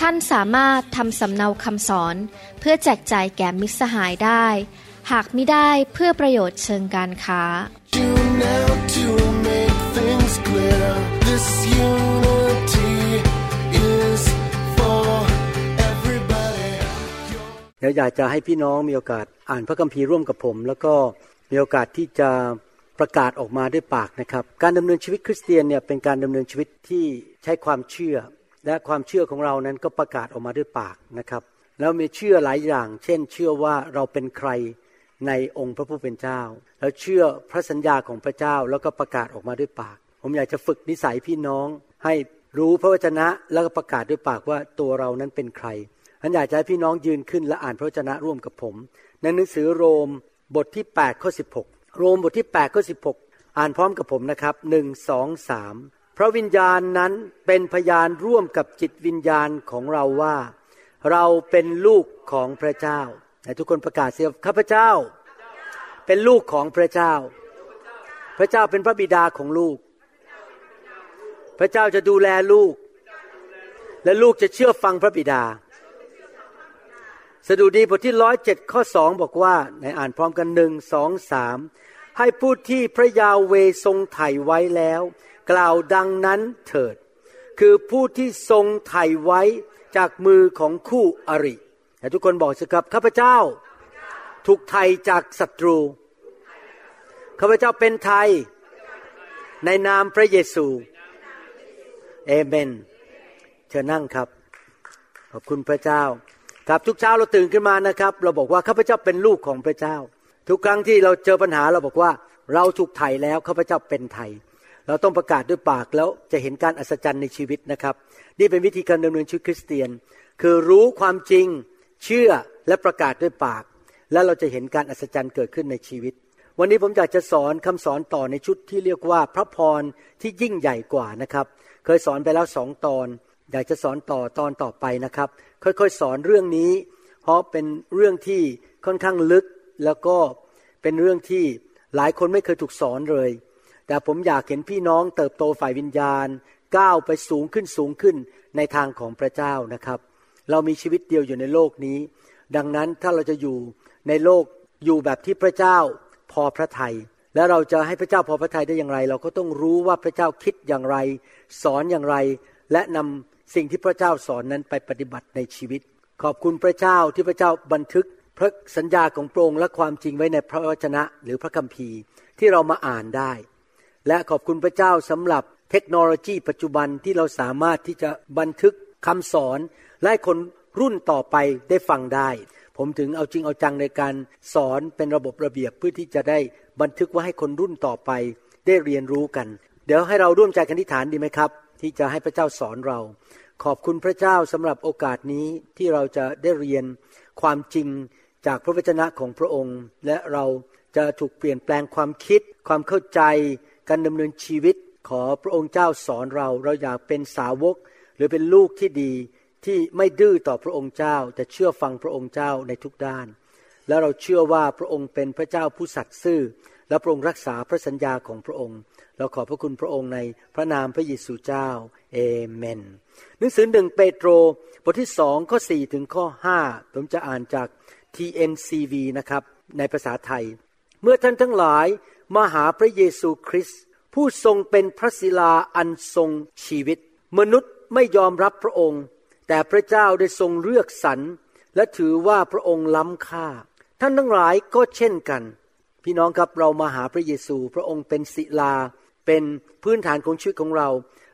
ท่านสามารถทำสำเนาคำสอน เพื่อแจกจ่ายแก่มิตรสหายได้ หากไม่ได้เพื่อประโยชน์เชิงการค้า เดี๋ยวอยากจะให้พี่น้องมีโอกาสอ่านพระคัมภีร์ร่วมกับผม แล้วก็มีโอกาสที่จะประกาศออกมาด้วยปากนะครับ การดำเนินชีวิตคริสเตียนเนี่ยเป็นการดำเนินชีวิตที่ใช้ความเชื่อ และความเชื่อของเรานั้นก็ประกาศออกมาด้วยปากนะครับ แล้วมีเชื่อหลายอย่าง เช่น เชื่อว่าเราเป็นใครในองค์พระผู้เป็นเจ้า แล้วเชื่อพระสัญญาของพระเจ้าแล้วก็ประกาศออกมาด้วยปาก ผมอยากจะฝึกนิสัยพี่น้อง ให้รู้พระวจนะแล้วก็ประกาศด้วยปากว่าตัวเรานั้นเป็นใครฉันอยากจะให้พี่น้องยืนขึ้นและอ่านพระวจนะร่วมกับผม ในหนังสือโรมบทที่8ข้อ16 โรมบทที่8ข้อ16 อ่านพร้อมกับผมนะครับหนึ่งสองสาม พระวิญญาณนั้นเป็นพยานร่วมกับจิตวิญญาณของเราว่า เราเป็นลูกของพระเจ้าแต่ทุกคนประกาศเสียข้าพเจ้า เป็นลูกของพระเจ้า พระเจ้าเป็นพระบิดาของลูก พระเจ้าจะดูแลลูก และลูกจะเชื่อฟังพระบิดา สดุดีบทที่ร้อยเจ็ดข้อสองบอกว่า ในอ่านพร้อมกันหนึ่งสองสามให้ผู้ที่พระยาเวทรงไถ่ไว้แล้ว กล่าวดังนั้นเถิด คือผู้ที่ทรงไถ่ไว้จากมือของคู่อริแต่ทุกคนบอกสิครับข้าพเจ้า ถูกไถ่จากศัตรูข้าพเจ้าเป็นไทย ในนามพระเยซูเอเมนเชิญนั่งครับ ขอบคุณพระเจ้า ครับทุกเช้าเราตื่นขึ้นมานะครับ เราบอกว่าข้าพเจ้าเป็นลูกของพระเจ้า ทุกครั้งที่เราเจอปัญหาเราบอกว่า เราถูกไถ่แล้วข้าพเจ้าเป็นไทย เราต้องประกาศด้วยปากแล้วจะเห็นการอัศจรรย์ในชีวิตนะครับ นี่เป็นวิธีการดำเนินชีวิตคริสเตียน คือรู้ความจริงเชื่อและประกาศด้วยปาก แล้วเราจะเห็นการอัศจรรย์เกิดขึ้นในชีวิต วันนี้ผมอยากจะสอนคำสอนต่อในชุดที่เรียกว่าพระพรที่ยิ่งใหญ่กว่านะครับ เคยสอนไปแล้วสองตอน อยากจะสอนต่อตอนต่อไปนะครับ ค่อยๆสอนเรื่องนี้ เพราะเป็นเรื่องที่ค่อนข้างลึกแล้วก็เป็นเรื่องที่หลายคนไม่เคยถูกสอนเลย แต่ผมอยากเห็นพี่น้องเติบโตฝ่ายวิญญาณ ก้าวไปสูงขึ้นสูงขึ้นในทางของพระเจ้านะครับ เรามีชีวิตเดียวอยู่ในโลกนี้ ดังนั้นถ้าเราจะอยู่ในโลกอยู่แบบที่พระเจ้าพอพระทยัยและเราจะให้พระเจ้าพอพระทัยได้อย่างไร เราก็ต้องรู้ว่าพระเจ้าคิดอย่างไร สอนอย่างไร และนำสิ่งที่พระเจ้าสอนนั้นไปปฏิบัติในชีวิต ขอบคุณพระเจ้าที่พระเจ้าบันทึกพระสัญญาของพระองค์และความจริงไว้ในพระวจนะหรือพระคัมภีร์ที่เรามาอ่านได้ และขอบคุณพระเจ้าสำหรับเทคโนโลยีปัจจุบันที่เราสามารถที่จะบันทึกคำสอนและคนรุ่นต่อไปได้ฟังได้ ผมถึงเอาจริงเอาจังในการสอนเป็นระบบระเบียบเพื่อที่จะได้บันทึกว่าให้คนรุ่นต่อไปได้เรียนรู้กัน เดี๋ยวให้เราร่วมใจกันทิฐานดีไหมครับ ที่จะให้พระเจ้าสอนเรา ขอบคุณพระเจ้าสำหรับโอกาสนี้ที่เราจะได้เรียนความจริงจากพระวจนะของพระองค์ และเราจะถูกเปลี่ยนแปลงความคิด ความเข้าใจ การดำเนินชีวิตขอพระองค์เจ้าสอนเรา เราอยากเป็นสาวก หรือเป็นลูกที่ดีที่ไม่ดื้อต่อพระองค์เจ้า แต่เชื่อฟังพระองค์เจ้าในทุกด้าน และเราเชื่อว่าพระองค์เป็นพระเจ้าผู้สัตย์ซื่อ และพระองค์รักษาพระสัญญาของพระองค์ เราขอบพระคุณพระองค์ในพระนามพระเยซูเจ้าเอเมน หนังสือหนึ่งเปโตรบทที่สองข้อสี่ถึงข้อห้าผมจะอ่านจาก TNCV นะครับในภาษาไทย เมื่อท่านทั้งหลาย มาหาพระเยซูคริสต์ผู้ทรงเป็นพระศิลาอันทรงชีวิต มนุษย์ไม่ยอมรับพระองค์ แต่พระเจ้าได้ทรงเลือกสรรและถือว่าพระองค์ล้ำค่า ท่านทั้งหลายก็เช่นกัน พี่น้องครับเรามาหาพระเยซูพระองค์เป็นศิลา เป็นพื้นฐานของชีวิตของเรา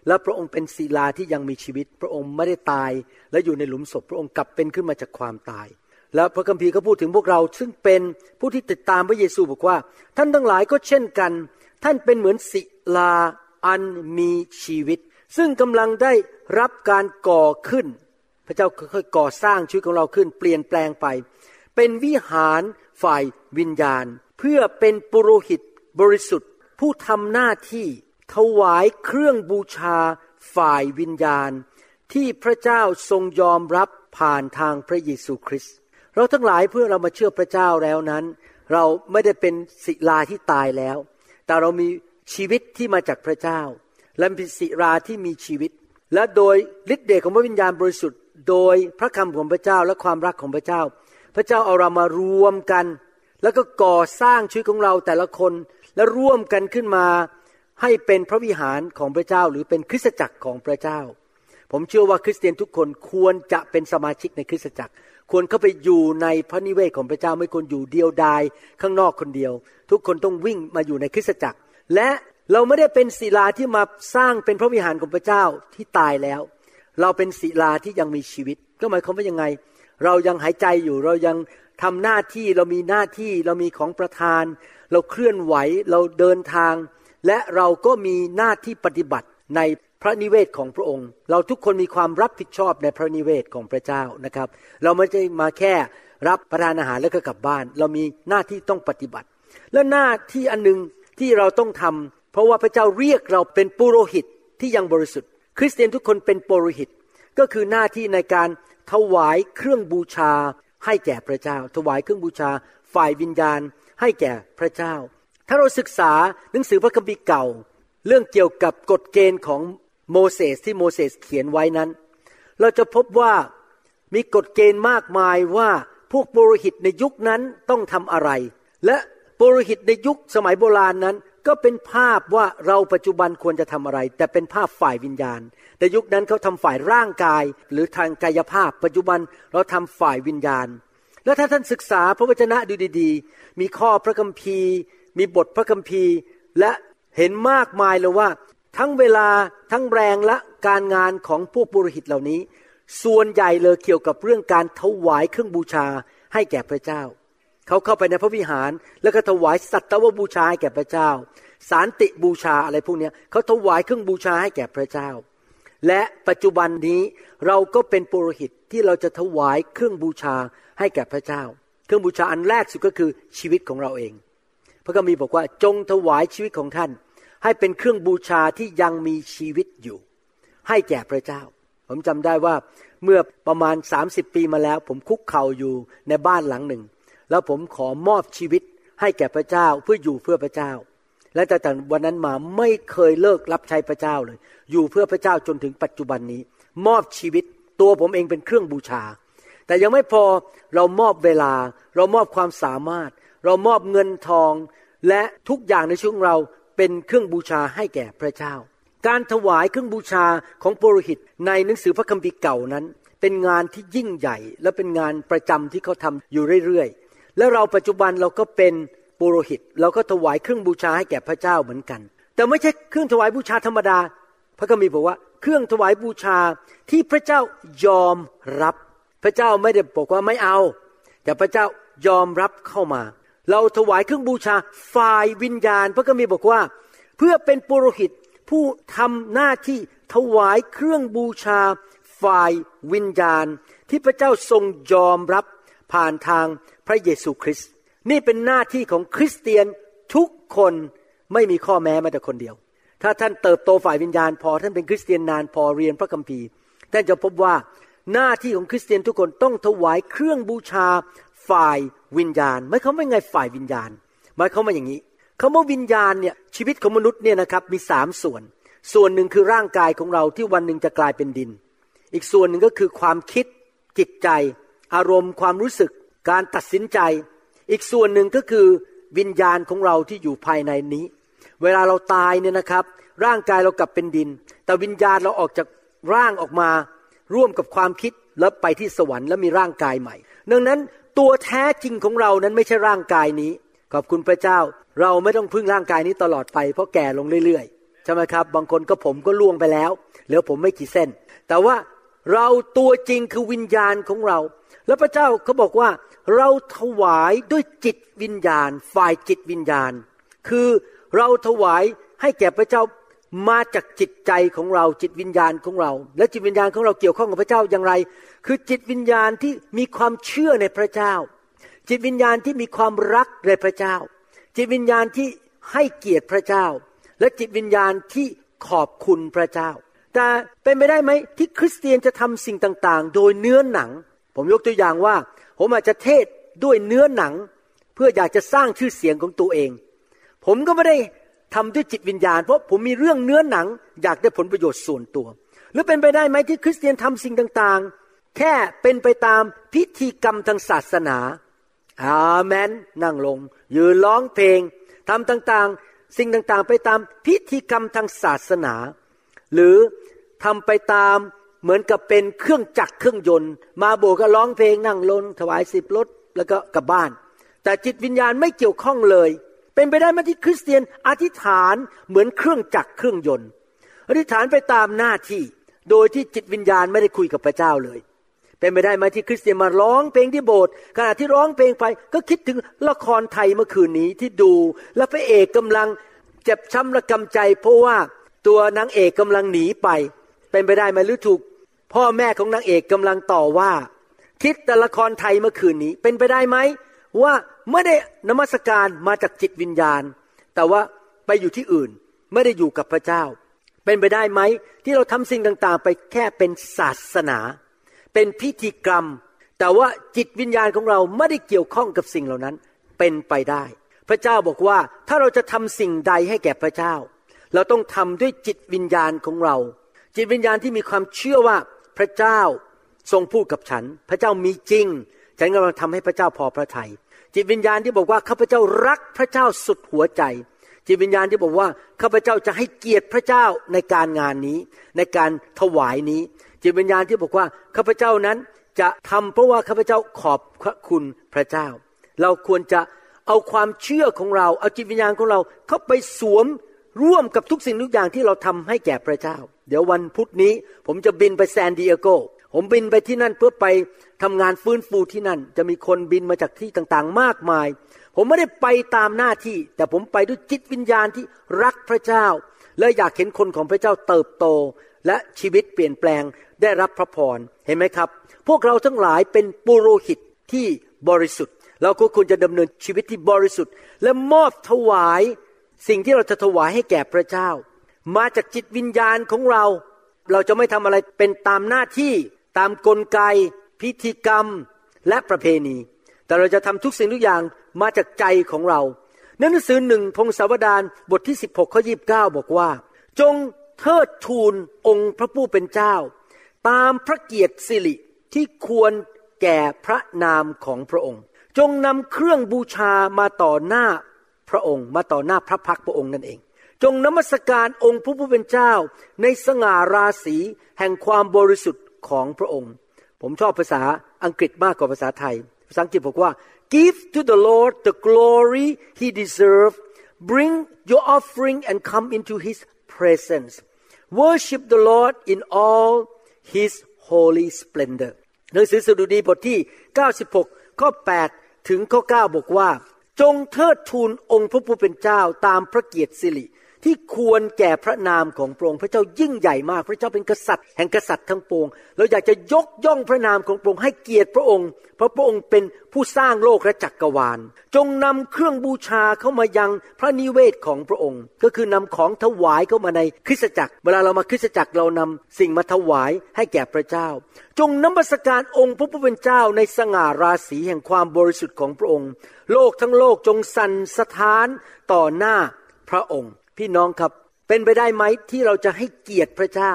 และพระองค์เป็นศิลาที่ยังมีชีวิต พระองค์ไม่ได้ตาย และอยู่ในหลุมศพพระองค์กลับเป็นขึ้นมาจากความตาย และพระคัมภีร์ก็พูดถึงพวกเรา ซึ่งเป็นผู้ที่ติดตามพระเยซูบอกว่า ท่านทั้งหลายก็เช่นกัน ท่านเป็นเหมือนศิลาอันมีชีวิต ซึ่งกำลังได้รับการก่อขึ้น พระเจ้าค่อยๆก่อสร้างชีวิตของเราขึ้น เปลี่ยนแปลงไป เป็นวิหารฝ่ายวิญญาณ เพื่อเป็นปุโรหิตบริสุทธิ์ ผู้ทำหน้าที่ถวายเครื่องบูชาฝ่ายวิญญาณ ที่พระเจ้าทรงยอมรับผ่านทางพระเยซูคริสต์ เราทั้งหลายเพื่อเรามาเชื่อพระเจ้าแล้วนั้น เราไม่ได้เป็นศิลาที่ตายแล้ว แต่เรามีชีวิตที่มาจากพระเจ้า และเป็นศิลาที่มีชีวิต และโดยฤทธิ์เดชของพระวิญญาณบริสุทธิ์ โดยพระคำของพระเจ้าและความรักของพระเจ้า พระเจ้าเอาเรามารวมกัน แล้วก็ก่อสร้างชีวิตของเราแต่ละคนและร่วมกันขึ้นมาให้เป็นพระวิหารของพระเจ้าหรือเป็นคริสตจักรของพระเจ้า ผมเชื่อว่าคริสเตียนทุกคนควรจะเป็นสมาชิกในคริสตจักร ควรเข้าไปอยู่ในพระนิเวศของพระเจ้าไม่ควรอยู่เดียวดายข้างนอกคนเดียว ทุกคนต้องวิ่งมาอยู่ในคริสตจักร และเราไม่ได้เป็นศิลาที่มาสร้างเป็นพระวิหารของพระเจ้าที่ตายแล้ว เราเป็นศิลาที่ยังมีชีวิต ก็หมายความว่ายังไง เรายังหายใจอยู่เรายังทำหน้าที่เรามีหน้าที่เรามีของประทาน เราเคลื่อนไหวเราเดินทาง และเราก็มีหน้าที่ปฏิบัติใน พระนิเวศของพระองค์ เราทุกคนมีความรับผิดชอบในพระนิเวศของพระเจ้านะครับ เราไม่ใช่มาแค่รับประทานอาหารแล้วก็กลับบ้าน เรามีหน้าที่ต้องปฏิบัติ และหน้าที่อันหนึ่งที่เราต้องทำเพราะว่าพระเจ้าเรียกเราเป็นปุโรหิตที่ยังบริสุทธิ์ คริสเตียนทุกคนเป็นปุโรหิต ก็คือหน้าที่ในการถวายเครื่องบูชา ให้แก่พระเจ้า ถวายเครื่องบูชา ฝ่ายวิญญาณ ให้แก่พระเจ้า ถ้าเราศึกษาหนังสือพระคัมภีร์เก่า เรื่องเกี่ยวกับกฎเกณฑ์ของ โมเสสที่โมเสสเขียนไว้นั้น เราจะพบว่ามีกฎเกณฑ์มากมายว่าพวกปุโรหิตในยุคนั้นต้องทำอะไร และปุโรหิตในยุคสมัยโบราณนั้น ก็เป็นภาพว่าเราปัจจุบันควรจะทำอะไร แต่เป็นภาพฝ่ายวิญญาณ แต่ยุคนั้นเขาทำฝ่ายร่างกายหรือทางกายภาพ ปัจจุบันเราทำฝ่ายวิญญาณ แล้วถ้าท่านศึกษาพระวจนะดูดีๆ มีข้อพระคัมภีร์ มีบทพระคัมภีร์ และเห็นมากมายเลยว่า ทั้งเวลาทั้งแรงและการงานของพวกบุรุหิตเหล่านี้ ส่วนใหญ่เลยเกี่ยวกับเรื่องการถวายเครื่องบูชาให้แก่พระเจ้า เขาเข้าไปในพระวิหาร แล้วก็ถวายสัตวบูชาให้แก่พระเจ้า สารติบูชาอะไรพวกนี้เขาถวายเครื่องบูชาให้แก่พระเจ้า และปัจจุบันนี้เราก็เป็นปุโรหิตที่เราจะถวายเครื่องบูชาให้แก่พระเจ้า เครื่องบูชาอันแรกสุดก็คือชีวิตของเราเอง พระคัมภีร์บอกว่าจงถวายชีวิตของท่าน ให้เป็นเครื่องบูชาที่ยังมีชีวิตอยู่ ให้แก่พระเจ้า ผมจำได้ว่าเมื่อประมาณ 30 ปีมาแล้ว ผมคุกเข่าอยู่ในบ้านหลังหนึ่ง แล้วผมขอมอบชีวิตให้แก่พระเจ้าเพื่ออยู่เพื่อพระเจ้า และแต่วันนั้นมาไม่เคยเลิกรับใช้พระเจ้าเลย อยู่เพื่อพระเจ้าจนถึงปัจจุบันนี้ มอบชีวิตตัวผมเองเป็นเครื่องบูชา แต่ยังไม่พอเรามอบเวลา เรามอบความสามารถ เรามอบเงินทองและทุกอย่างในชีวิตเรา เป็นเครื่องบูชาให้แก่พระเจ้า การถวายเครื่องบูชาของปุโรหิตในหนังสือพระคัมภีร์เก่านั้น เป็นงานที่ยิ่งใหญ่ และเป็นงานประจำที่เขาทำอยู่เรื่อยๆ แล้วเราปัจจุบันเราก็เป็นปุโรหิต เราก็ถวายเครื่องบูชาให้แก่พระเจ้าเหมือนกัน แต่ไม่ใช่เครื่องถวายบูชาธรรมดา พระคัมภีร์บอกว่าเครื่องถวายบูชาที่พระเจ้ายอมรับ พระเจ้าไม่ได้บอกว่าไม่เอา แต่พระเจ้ายอมรับเข้ามา เราถวายเครื่องบูชาฝ่ายวิญญาณ พระคัมภีร์บอกว่า เพื่อเป็นปุโรหิตผู้ทำหน้าที่ถวายเครื่องบูชาฝ่ายวิญญาณ ที่พระเจ้าทรงยอมรับผ่านทางพระเยซูคริสต์นี่เป็นหน้าที่ของคริสเตียนทุกคนไม่มีข้อแม้แม้แต่คนเดียว ถ้าท่านเติบโตฝ่ายวิญญาณ พอท่านเป็นคริสเตียนนานพอเรียนพระคัมภีร์ท่านจะพบว่าหน้าที่ของคริสเตียนทุกคนต้องถวายเครื่องบูชา ฝ่ายวิญญาณไม่เขาไม่ไงฝ่ายวิญญาณหมายเขามาอย่างนี้คำว่าวิญญาณเนี่ยชีวิตของมนุษย์เนี่ยนะครับมีสามส่วน ส่วนหนึ่งคือร่างกายของเราที่วันหนึ่งจะกลายเป็นดิน อีกส่วนหนึ่งก็คือความคิดจิตใจ อารมณ์ ความรู้สึก การตัดสินใจ อีกส่วนหนึ่งก็คือวิญญาณของเราที่อยู่ภายในนี้ เวลาเราตายเนี่ยนะครับ ร่างกายเรากลับเป็นดิน แต่วิญญาณเราออกจากร่างออกมา ร่วมกับความคิด แล้วไปที่สวรรค์แล้วมีร่างกายใหม่ ดังนั้นตัวแท้จริงของเรานั้นไม่ใช่ร่างกายนี้ ขอบคุณพระเจ้า เราไม่ต้องพึ่งร่างกายนี้ตลอดไปเพราะแก่ลงเรื่อยๆ ใช่ไหมครับ บางคนก็ผมก็ล่วงไปแล้ว เหลือผมไม่กี่เส้น แต่ว่าเราตัวจริงคือวิญญาณของเรา แล้วพระเจ้าเขาบอกว่า เราถวายด้วยจิตวิญญาณ ฝ่ายจิตวิญญาณ คือเราถวายให้แก่พระเจ้า มาจากจิตใจของเราจิตวิญญาณของเรา และจิตวิญญาณของเราเกี่ยวข้องกับพระเจ้าอย่างไร คือจิตวิญญาณที่มีความเชื่อในพระเจ้า จิตวิญญาณที่มีความรักในพระเจ้า จิตวิญญาณที่ให้เกียรติพระเจ้า และจิตวิญญาณที่ขอบคุณพระเจ้า แต่เป็นไปได้ไหมที่คริสเตียนจะทำสิ่งต่างๆ โดยเนื้อหนัง ผมยกตัวอย่างว่า ผมอาจจะเทศด้วยเนื้อหนัง เพื่ออยากจะสร้างชื่อเสียงของตัวเอง ผมก็ไม่ได้ ทำด้วยจิตวิญญาณ เพราะผมมีเรื่องเนื้อหนัง อยากได้ผลประโยชน์ส่วนตัว หรือเป็นไปได้ไหมที่คริสเตียนทำสิ่งต่างๆ แค่เป็นไปตามพิธีกรรมทางศาสนาอาเมนนั่งลง ยืนร้องเพลงทำต่างๆ สิ่งต่างๆ ไปตามพิธีกรรมทางศาสนา หรือทำไปตามเหมือนกับเป็นเครื่องจักรเครื่องยนต์ มาโบกก็ร้องเพลงนั่งลงถวายสิบรถแล้วก็กลับบ้าน แต่จิตวิญญาณไม่เกี่ยวข้องเลย เป็นไปได้ไหมที่คริสเตียนอธิษฐานเหมือนเครื่องจักรเครื่องยนต์ อธิษฐานไปตามหน้าที่ โดยที่จิตวิญญาณไม่ได้คุยกับพระเจ้าเลย เป็นไปได้ไหมที่คริสเตียนมาร้องเพลงที่โบสถ์ขณะที่ร้องเพลงไป ก็คิดถึงละครไทยเมื่อคืนนี้ที่ดู และพระเอกกำลังเจ็บช้ำระกำใจ เพราะว่าตัวนางเอกกำลังหนีไป เป็นไปได้ไหมหรือถูก พ่อแม่ของนางเอกกำลังต่อว่า คิดแต่ละครไทยเมื่อคืนนี้ เป็นไปได้ไหมว่า ไม่ได้นมัสการมาจากจิตวิญญาณ แต่ว่าไปอยู่ที่อื่นไม่ได้อยู่กับพระเจ้า เป็นไปได้ไหมที่เราทำสิ่งต่างๆ ไปแค่เป็นศาสนา เป็นพิธีกรรม แต่ว่าจิตวิญญาณของเราไม่ได้เกี่ยวข้องกับสิ่งเหล่านั้นเป็นไปได้ พระเจ้าบอกว่าถ้าเราจะทำสิ่งใดให้แก่พระเจ้า เราต้องทำด้วยจิตวิญญาณของเรา จิตวิญญาณที่มีความเชื่อว่าพระเจ้าทรงพูดกับฉัน พระเจ้ามีจริง ฉันกำลังทำให้พระเจ้าพอพระทยัย จิตวิญญาณที่บอกว่าข้าพเจ้ารักพระเจ้าสุดหัวใจ จิตวิญญาณที่บอกว่าข้าพเจ้าจะให้เกียรติพระเจ้าในการงานนี้ ในการถวายนี้ จิตวิญญาณที่บอกว่าข้าพเจ้านั้นจะทำเพราะว่าข้าพเจ้าขอบพระคุณพระเจ้า เราควรจะเอาความเชื่อของเรา เอาจิตวิญญาณของเราเข้าไปสวมร่วมกับทุกสิ่งทุกอย่างที่เราทำให้แก่พระเจ้า เดี๋ยววันพุธนี้ ผมจะบินไปแซนดิเอโก ผมบินไปที่นั่นเพื่อไป ทำงานฟื้นฟูที่นั่น จะมีคนบินมาจากที่ต่างๆ มากมาย ผมไม่ได้ไปตามหน้าที่ แต่ผมไปด้วยจิตวิญญาณที่รักพระเจ้า และอยากเห็นคนของพระเจ้าเติบโต และชีวิตเปลี่ยนแปลงได้รับพระพรเห็นไหมครับ พวกเราทั้งหลายเป็นปุโรหิตที่บริสุทธิ์ เราก็ควรจะดำเนินชีวิตที่บริสุทธิ์ และมอบถวายสิ่งที่เราจะถวายให้แก่พระเจ้า มาจากจิตวิญญาณของเรา เราจะไม่ทำอะไรเป็นตามหน้าที่ตามกลไก พิธีกรรมและประเพณี แต่เราจะทำทุกสิ่งทุกอย่างมาจากใจของเราหนังสือหนึ่งพงศาวดารบทที่ 16ข้อยีบเก้าบอกว่า จงเทิดทูนองค์พระผู้เป็นเจ้า ตามพระเกียรติสิริที่ควรแก่พระนามของพระองค์ จงนำเครื่องบูชามาต่อหน้าพระองค์มาต่อหน้าพระพักพระองค์นั่นเอง จงนมัสการองค์พระผู้เป็นเจ้า ในสง่าราศีแห่งความบริสุทธิ์ของพระองค์ ผมชอบภาษาอังกฤษมากกว่าภาษาไทย ภาษาอังกฤษบอกว่า give to the Lord the glory he deserves bring your offering and come into his presence worship the Lord in all his holy splendor หนังสือสดุดีบทที่ 96 ข้อ 8 ถึงข้อ 9 บอกว่า จงเทิดทูนองค์พระผู้เป็นเจ้าตามพระเกียรติสิริ ที่ควรแก่พระนามของพระองค์พระเจ้ายิ่งใหญ่มาก พระเจ้าเป็นกษัตริย์ แห่งกษัตริย์ทั้งปวง เราอยากจะยกย่องพระนามของพระองค์ให้เกียรติพระองค์ เพราะพระองค์เป็นผู้สร้างโลกและจักรวาล จงนำเครื่องบูชาเข้ามายังพระนิเวศของพระองค์ ก็คือนำของถวายเข้ามาในคริสตจักร เวลาเรามาคริสตจักรเรานำสิ่งมาถวายให้แก่พระเจ้า จงนมัสการองค์พระผู้เป็นเจ้าในสง่าราศีแห่งความบริสุทธิ์ของพระองค์ โลกทั้งโลกจงสั่นสะท้านต่อหน้าพระองค์ พี่น้องครับ เป็นไปได้ไหมที่เราจะให้เกียรติพระเจ้า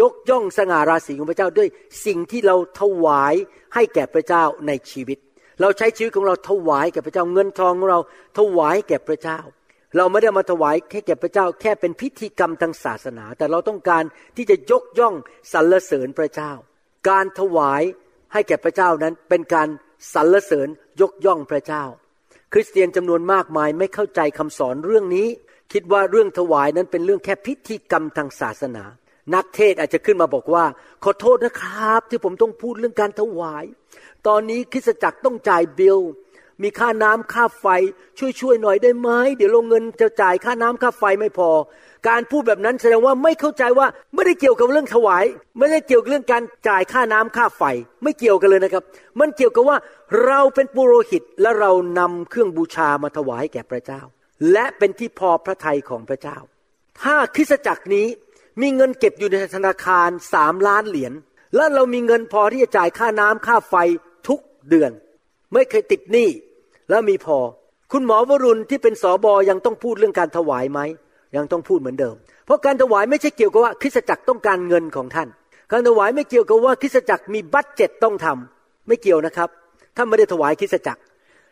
ยกย่องสง่าราศีของพระเจ้าด้วยสิ่งที่เราถวายให้แก่พระเจ้าในชีวิต เราใช้ชีวิตของเราถวายแก่พระเจ้าเงินทองของเราถวายแก่พระเจ้า เราไม่ได้มาถวายแค่แก่พระเจ้า แค่เป็นพิธีกรรมทางศาสนา แต่เราต้องการที่จะยกย่องสรรเสริญพระเจ้า การถวายให้แก่พระเจ้านั้นเป็นการสรรเสริญยกย่องพระเจ้า คริสเตียนจำนวนมากมายไม่เข้าใจคำสอนเรื่องนี้ คิดว่าเรื่องถวายนั้นเป็นเรื่องแค่พิธีกรรมทางศาสนา นักเทศอาจจะขึ้นมาบอกว่า ขอโทษนะครับ ที่ผมต้องพูดเรื่องการถวาย ตอนนี้คริสตจักรต้องจ่ายบิลมีค่าน้ำค่าไฟช่วยช่วยหน่อยได้ไหมเดี๋ยวลงเงินจะจ่ายค่าน้ำค่าไฟไม่พอ การพูดแบบนั้นแสดงว่าไม่เข้าใจว่าไม่ได้เกี่ยวกับเรื่องถวาย ไม่ได้เกี่ยวกับเรื่องการจ่ายค่าน้ำค่าไฟ ไม่เกี่ยวกันเลยนะครับ มันเกี่ยวกับว่าเราเป็นปุโรหิตและเรานำเครื่องบูชามาถวายแก่พระเจ้า และเป็นที่พอพระทัยของพระเจ้า ถ้าคริสตจักรนี้มีเงินเก็บอยู่ในธนาคารสามล้านเหรียญและเรามีเงินพอที่จะจ่ายค่าน้ำค่าไฟทุกเดือน ไม่เคยติดหนี้แล้วมีพอ คุณหมอวรุณที่เป็นสอบอยังต้องพูดเรื่องการถวายไหมยังต้องพูดเหมือนเดิม เพราะการถวายไม่ใช่เกี่ยวกับว่าคริสตจักรต้องการเงินของท่าน การถวายไม่เกี่ยวกับว่าคริสตจักรมี budget ต้องทำไม่เกี่ยวนะครับ ท่านไม่ได้ถวายคริสตจักร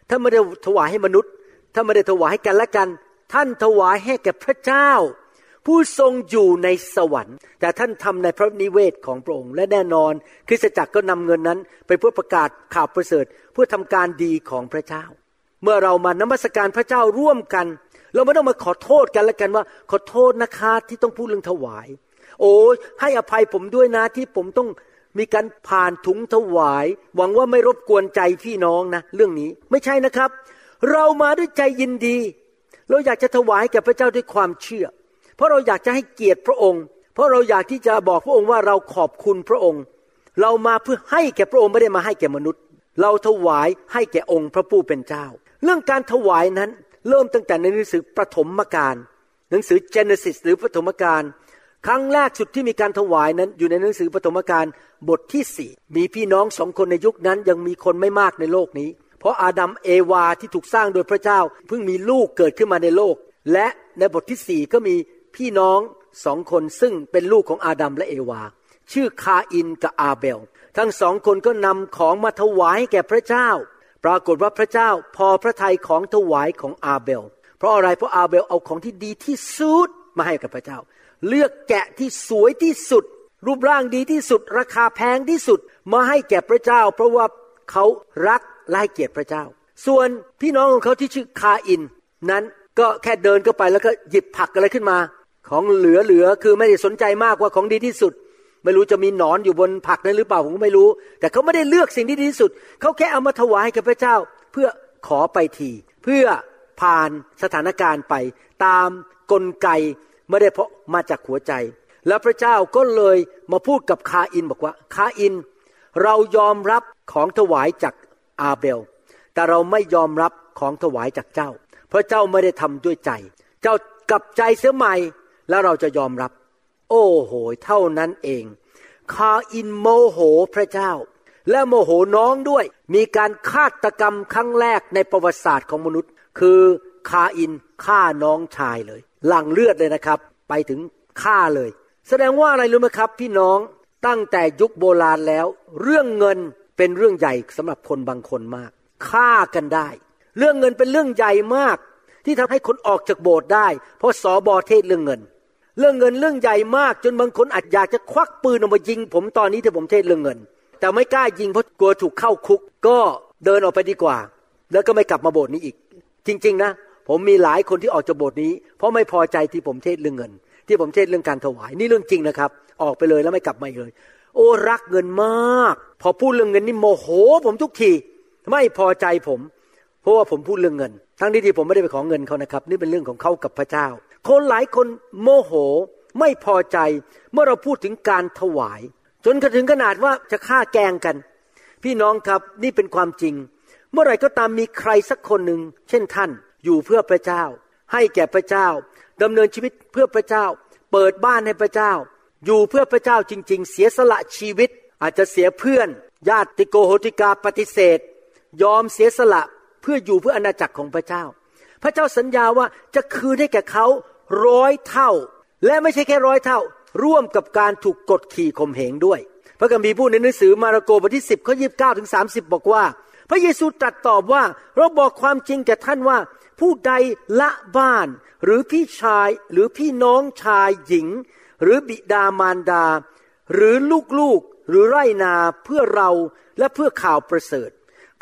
ท่านไม่ได้ถวายให้มนุษย์ ท่านไม่ได้ถวายให้กันและกัน ท่านถวายให้แก่พระเจ้า ผู้ทรงอยู่ในสวรรค์ แต่ท่านทำในพระนิเวศของพระองค์ และแน่นอน คริสตจักรก็นำเงินนั้น ไปเพื่อประกาศข่าวประเสริฐเพื่อทำการดีของพระเจ้า เมื่อเรามานมัสการพระเจ้าร่วมกัน เราไม่ต้องมาขอโทษกันแล้วกันว่า ขอโทษนะคะที่ต้องพูดเรื่องถวาย โอ้ให้อภัยผมด้วยนะที่ผมต้องมีการผ่านถุงถวาย หวังว่าไม่รบกวนใจพี่น้องนะ เรื่องนี้ไม่ใช่นะครับ เรามาด้วยใจยินดี เราอยากจะถวายแก่พระเจ้าด้วยความเชื่อ เพราะเราอยากจะให้เกียรติพระองค์ เพราะเราอยากที่จะบอกพระองค์ว่าเราขอบคุณพระองค์ เรามาเพื่อให้แก่พระองค์ไม่ได้มาให้แก่มนุษย์ เราถวายให้แก่องค์พระผู้เป็นเจ้า เรื่องการถวายนั้นเริ่มตั้งแต่ในหนังสือปฐมกาลหนังสือ Genesis หรือปฐมกาลครั้งแรกสุดที่มีการถวายนั้นอยู่ในหนังสือปฐมกาลบทที่สี่มีพี่น้องสองคนในยุคนั้นยังมีคนไม่มากในโลกนี้ เพราะอาดัมเอวาที่ถูกสร้างโดยพระเจ้าเพิ่งมีลูกเกิดขึ้นมาในโลก และในบทที่สี่ก็มีพี่น้องสองคนซึ่งเป็นลูกของอาดัมและเอวา ชื่อคาอินกับอาเบล ทั้งสองคนก็นำของมาถวายแก่พระเจ้า ปรากฏว่าพระเจ้าพอพระทัยของถวายของอาเบล เพราะอะไรเพราะอาเบลเอาของที่ดีที่สุดมาให้กับพระเจ้า เลือกแกะที่สวยที่สุด รูปร่างดีที่สุด ราคาแพงที่สุดมาให้แก่พระเจ้า เพราะว่าเขารัก และให้เกียรติพระเจ้า ส่วนพี่น้องของเขาที่ชื่อคาอิน นั้นก็แค่เดินเข้าไปแล้วก็หยิบผักอะไรขึ้นมา ของเหลือเหลือคือไม่ได้สนใจมากว่าของดีที่สุด ไม่รู้จะมีหนอนอยู่บนผักนั้นหรือเปล่าผมก็ไม่รู้ แต่เขาไม่ได้เลือกสิ่งที่ดีที่สุด เขาแค่เอามาถวายให้กับพระเจ้า เพื่อขอไปที เพื่อผ่านสถานการณ์ไป ตามกลไกไม่ได้เพราะมาจากหัวใจ แล้วพระเจ้าก็เลยมาพูดกับคาอินบอกว่า คาอิน เรายอมรับของถวายจาก อาเบล แต่เราไม่ยอมรับของถวายจากเจ้า เพราะเจ้าไม่ได้ทำด้วยใจ เจ้ากลับใจเสียใหม่แล้วเราจะยอมรับ โอ้โห เท่านั้นเอง คาอินโมโหพระเจ้า และโมโหน้องด้วย มีการฆาตกรรมครั้งแรกในประวัติศาสตร์ของมนุษย์ คือคาอินฆ่าน้องชายเลยหลั่งเลือดเลยนะครับ ไปถึงฆ่าเลย แสดงว่าอะไรรู้ไหมครับ พี่น้องตั้งแต่ยุคโบราณแล้ว เรื่องเงิน เป็นเรื่องใหญ่สำหรับคนบางคนมากฆ่ากันได้ เรื่องเงินเป็นเรื่องใหญ่มาก ที่ทำให้คนออกจากโบสถ์ได้ เพราะสอบอเทศเรื่องเงิน เรื่องเงินเรื่องใหญ่มาก จนบางคนอาจอยากจะควักปืนออกมายิง ผมตอนนี้ที่ผมเทศเรื่องเงิน แต่ไม่กล้ายิงเพราะกลัวถูกเข้าคุก ก็เดินออกไปดีกว่า แล้วก็ไม่กลับมาโบสถ์นี้อีก จริง ๆ นะ ผมมีหลายคนที่ออกจากโบสถ์นี้ เพราะไม่พอใจที่ผมเทศเรื่องเงิน ที่ผมเทศเรื่องการถวายนี่เรื่องจริงนะครับ ออกไปเลยแล้วไม่กลับมาเลย โอ้รักเงินมาก พอพูดเรื่องเงินนี่โมโห ผมทุกที ไม่พอใจผม เพราะว่าผมพูดเรื่องเงิน ทั้งที่ที่ผมไม่ได้ไปขอเงินเขานะครับ นี่เป็นเรื่องของเขากับพระเจ้า คนหลายคนโมโหไม่พอใจเมื่อเราพูดถึงการถวาย จนกระถึงขนาดว่าจะฆ่าแกงกัน พี่น้องครับนี่เป็นความจริง เมื่อไรก็ตามมีใครสักคนหนึ่งเช่นท่านอยู่เพื่อพระเจ้า ให้แก่พระเจ้าดำเนินชีวิตเพื่อพระเจ้า เปิดบ้านให้พระเจ้า อยู่เพื่อพระเจ้าจริง ๆ เสียสละชีวิต อาจจะเสียเพื่อน ญาติโกโหติกาปฏิเสธ ยอมเสียสละเพื่ออยู่เพื่ออณาจักรของพระเจ้า พระเจ้าสัญญาว่าจะคืนให้แก่เขาร้อยเท่า และไม่ใช่แค่ร้อยเท่า ร่วมกับการถูกกดขี่ข่มเหงด้วย พระคัมภีพูดในหนังสือมาระโกบทที่ 10ข้อ29ถึง30 บอกว่า พระเยซูตรัสตอบว่าเราบอกความจริงแก่ท่านว่าผู้ใดละบ้านหรือพี่ชายหรือพี่น้องชายหญิง หรือบิดามารดา หรือลูกๆหรือไรนาเพื่อเราและเพื่อข่าวประเสริฐ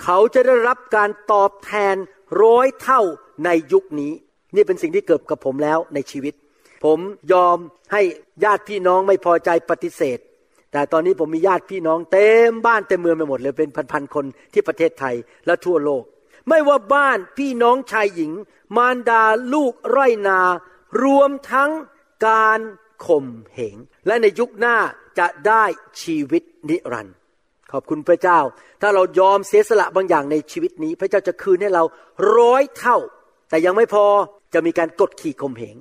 เขาจะได้รับการตอบแทนร้อยเท่าในยุคนี้ นี่เป็นสิ่งที่เกิดกับผมแล้วในชีวิต ผมยอมให้ญาติพี่น้องไม่พอใจปฏิเสธ แต่ตอนนี้ผมมีญาติพี่น้องเต็มบ้านเต็มเมืองไปหมดเลยเป็นพันๆคนที่ประเทศไทยและทั่วโลก ไม่ว่าบ้านพี่น้องชายหญิง มารดาลูกไร่นา รวมทั้งการ ข่มเหง และในยุคหน้าจะได้ชีวิตนิรันดร์ขอบคุณพระเจ้า ถ้าเรายอมเสียสละบางอย่างในชีวิตนี้ พระเจ้าจะคืนให้เราร้อยเท่า แต่ยังไม่พอจะมีการกดขี่ข่มเหง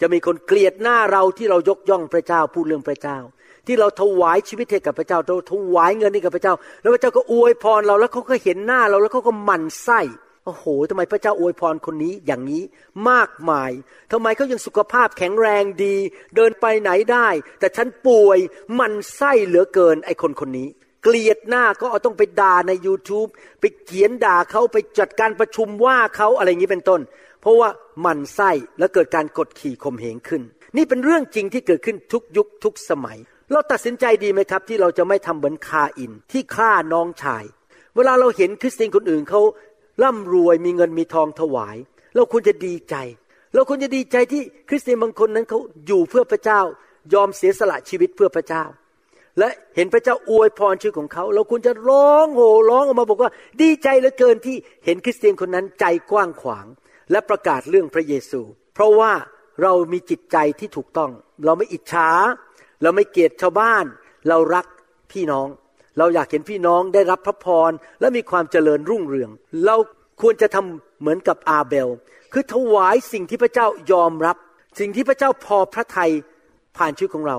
จะมีคนเกลียดหน้าเราที่เรายกย่องพระเจ้าพูดเรื่องพระเจ้า ที่เราถวายชีวิตให้กับพระเจ้าเราถวายเงินให้กับพระเจ้า แล้วพระเจ้าก็อวยพรเราแล้วเขาก็เห็นหน้าเราแล้วเขาก็หมั่นไส้ โอ้โหทำไมพระเจ้าอวยพรคนนี้อย่างนี้มากมายทำไมเขายังสุขภาพแข็งแรงดี เดินไปไหนได้ แต่ฉันป่วยมันไส้เหลือเกินไอ้คนคนนี้ เกลียดหน้าก็เอาต้องไปด่าใน YouTube ไปเขียนด่าเขาไปจัดการประชุมว่าเขาอะไรอย่างนี้เป็นต้น เพราะว่ามันไส้แล้วเกิดการกดขี่ข่มเหงขึ้น นี่เป็นเรื่องจริงที่เกิดขึ้นทุกยุคทุกสมัย เราตัดสินใจดีไหมครับ ที่เราจะไม่ทำเหมือนคาอินที่ฆ่าน้องชายเวลาเราเห็นคริสเตียนคนอื่นเขา ร่ำรวยมีเงินมีทองถวาย เราควรจะดีใจ เราควรจะดีใจที่คริสเตียนบางคนนั้นเขาอยู่เพื่อพระเจ้ายอมเสียสละชีวิตเพื่อพระเจ้า และเห็นพระเจ้าอวยพรชีวิตของเขา เราควรจะร้องโห่ร้องออกมาบอกว่าดีใจเหลือเกินที่เห็นคริสเตียนคนนั้นใจกว้างขวาง และประกาศเรื่องพระเยซู เพราะว่าเรามีจิตใจที่ถูกต้อง เราไม่อิจฉาเราไม่เกลียดชาวบ้าน เรารักพี่น้อง เราอยากเห็นพี่น้องได้รับพระพรและมีความเจริญรุ่งเรือง เราควรจะทำเหมือนกับอาเบล คือถวายสิ่งที่พระเจ้ายอมรับ สิ่งที่พระเจ้าพอพระทัยผ่านชีวิตของเรา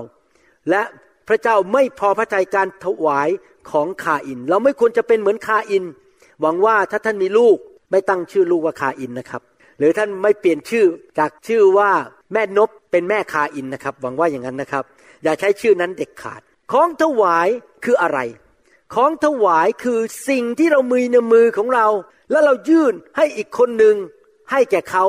และพระเจ้าไม่พอพระทัยการถวายของคาอิน เราไม่ควรจะเป็นเหมือนคาอิน หวังว่าถ้าท่านมีลูกไม่ตั้งชื่อลูกว่าคาอินนะครับ หรือท่านไม่เปลี่ยนชื่อจากชื่อว่าแม่นบเป็นแม่คาอินนะครับ หวังว่าอย่างนั้นนะครับ อย่าใช้ชื่อนั้นเด็ดขาด ของถวายคืออะไร ของถวายคือสิ่งที่เรามือในมือของเรา แล้วเรายื่นให้อีกคนหนึ่งให้แก่เขา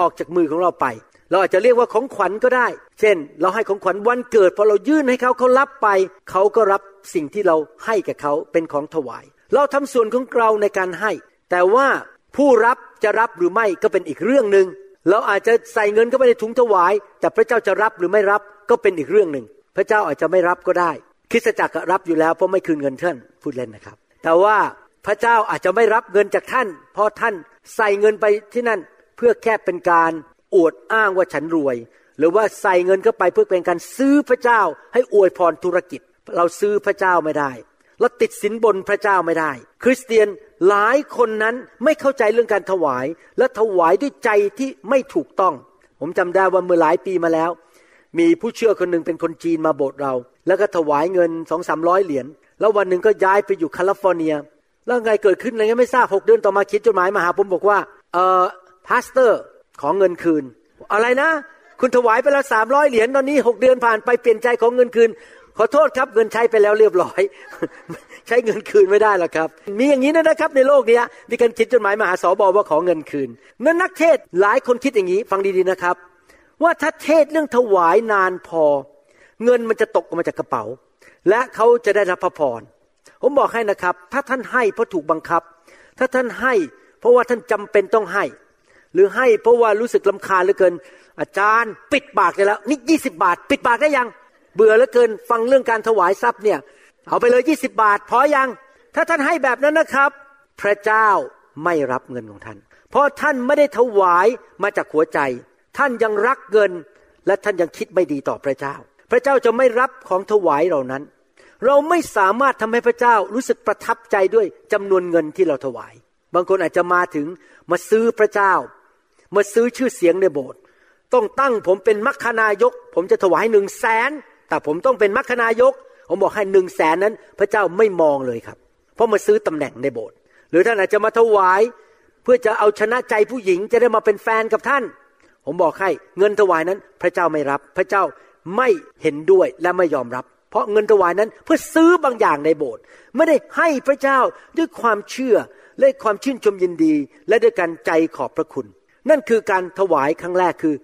ออกจากมือของเราไป เราอาจจะเรียกว่าของขวัญก็ได้ เช่น เราให้ของขวัญวันเกิดพอเรายื่นให้เขาเขารับไป เขาก็รับสิ่งที่เราให้แก่เขาเป็นของถวาย เราทำส่วนของเราในการให้ แต่ว่าผู้รับจะรับหรือไม่ก็เป็นอีกเรื่องหนึ่งเราอาจจะใส่เงินเข้าไปในถุงถวาย แต่พระเจ้าจะรับหรือไม่รับก็เป็นอีกเรื่องหนึ่งพระเจ้าอาจจะไม่รับก็ได้ ริสตจักรรับอยู่แล้วเพราะไม่คืนเงินท่านพูดเล่นนะครับ แต่ว่าพระเจ้าอาจจะไม่รับเงินจากท่าน เพราะท่านใส่เงินไปที่นั่นเพื่อแค่เป็นการอวดอ้างว่าฉันรวย หรือว่าใส่เงินเข้าไปเพื่อเป็นการซื้อพระเจ้า ให้อวยพรธุรกิจ เราซื้อพระเจ้าไม่ได้เราติดสินบนพระเจ้าไม่ได้ คริสเตียนหลายคนนั้นไม่เข้าใจเรื่องการถวาย และถวายด้วยใจที่ไม่ถูกต้อง ผมจำได้ว่าเมื่อหลายปีมาแล้ว มีผู้เชื่อคนหนึ่งเป็นคนจีนมาโบสถ์เรา แล้วก็ถวายเงินสองสามร้อยเหรียญแล้ววันหนึ่งก็ย้ายไปอยู่แคลิฟอร์เนีย แล้วไงเกิดขึ้นอะไรก็ไม่ทราบหกเดือนต่อมาเขียนจดหมายมาหาผมบอกว่าเออ pastor ขอเงินคืน อะไรนะ คุณถวายไปแล้วสามร้อยเหรียญตอนนี้หกเดือนผ่านไปเปลี่ยนใจขอเงินคืน ขอโทษครับเงินใช้ไปแล้วเรียบร้อย ใช้เงินคืนไม่ได้หรอกครับ มีอย่างนี้นะครับ ในโลกนี้มีการเขียนจดหมายมาหาสอบอว่าขอเงินคืนนั่นนักเทศน์หลายคนคิดอย่างนี้ ฟังดีๆนะครับ ว่าถ้าเทศน์เรื่องถวายนานพอ เงินมันจะตกออกมาจากกระเป๋า และเขาจะได้รับพระพร ผมบอกให้นะครับ ถ้าท่านให้เพราะถูกบังคับ ถ้าท่านให้ เพราะว่าท่านจำเป็นต้องให้ หรือให้เพราะว่ารู้สึกลาคาญเหลือเกิน อาจารย์ ปิดปากได้แล้วนี่ยี่สิบาท ปิดปากได้ยัง เบื่อเหลือเกินฟังเรื่องการถวายทรัพย์เนี่ย เอาไปเลยยี่สิบาทพอยัง ถ้าท่านให้แบบนั้นนะครับ พระเจ้าไม่รับเงินของท่าน เพราะท่านไม่ได้ถวายมาจากหัวใจ ท่านยังรักเงินและท่านยังคิดไม่ดีต่อพระเจ้า ระเจ้าจะไม่รับของถวายเหล่านั้น เราไม่สามารถทำให้พระเจ้ารู้สึกประทับใจด้วยจำนวนเงินที่เราถวาย บางคนอาจจะมาถึงมาซื้อพระเจ้า มาซื้อชื่อเสียงในโบสถ์ต้องตั้งผมเป็นมัคคณายก ผมจะถวายหนึ่งแสนแต่ผมต้องเป็นมัคคณายก ผมบอกให้หนึ่งแสนนั้น พระเจ้าไม่มองเลยครับ เพราะมาซื้อตำแหน่งในโบสถ์หรือท่านอาจจะมาถวายเพื่อจะเอาชนะใจผู้หญิงจะได้มาเป็นแฟนกับท่าน ผมบอกให้เงินถวายนั้น พระเจ้าไม่รับ พระเจ้า ไม่เห็นด้วยและไม่ยอมรับ เพราะเงินถวายนั้นเพื่อซื้อบางอย่างในโบสถ์ไม่ได้ให้พระเจ้าด้วยความเชื่อและความชื่นชมยินดี และด้วยการใจขอบพระคุณ นั่นคือการถวายครั้งแรกคือ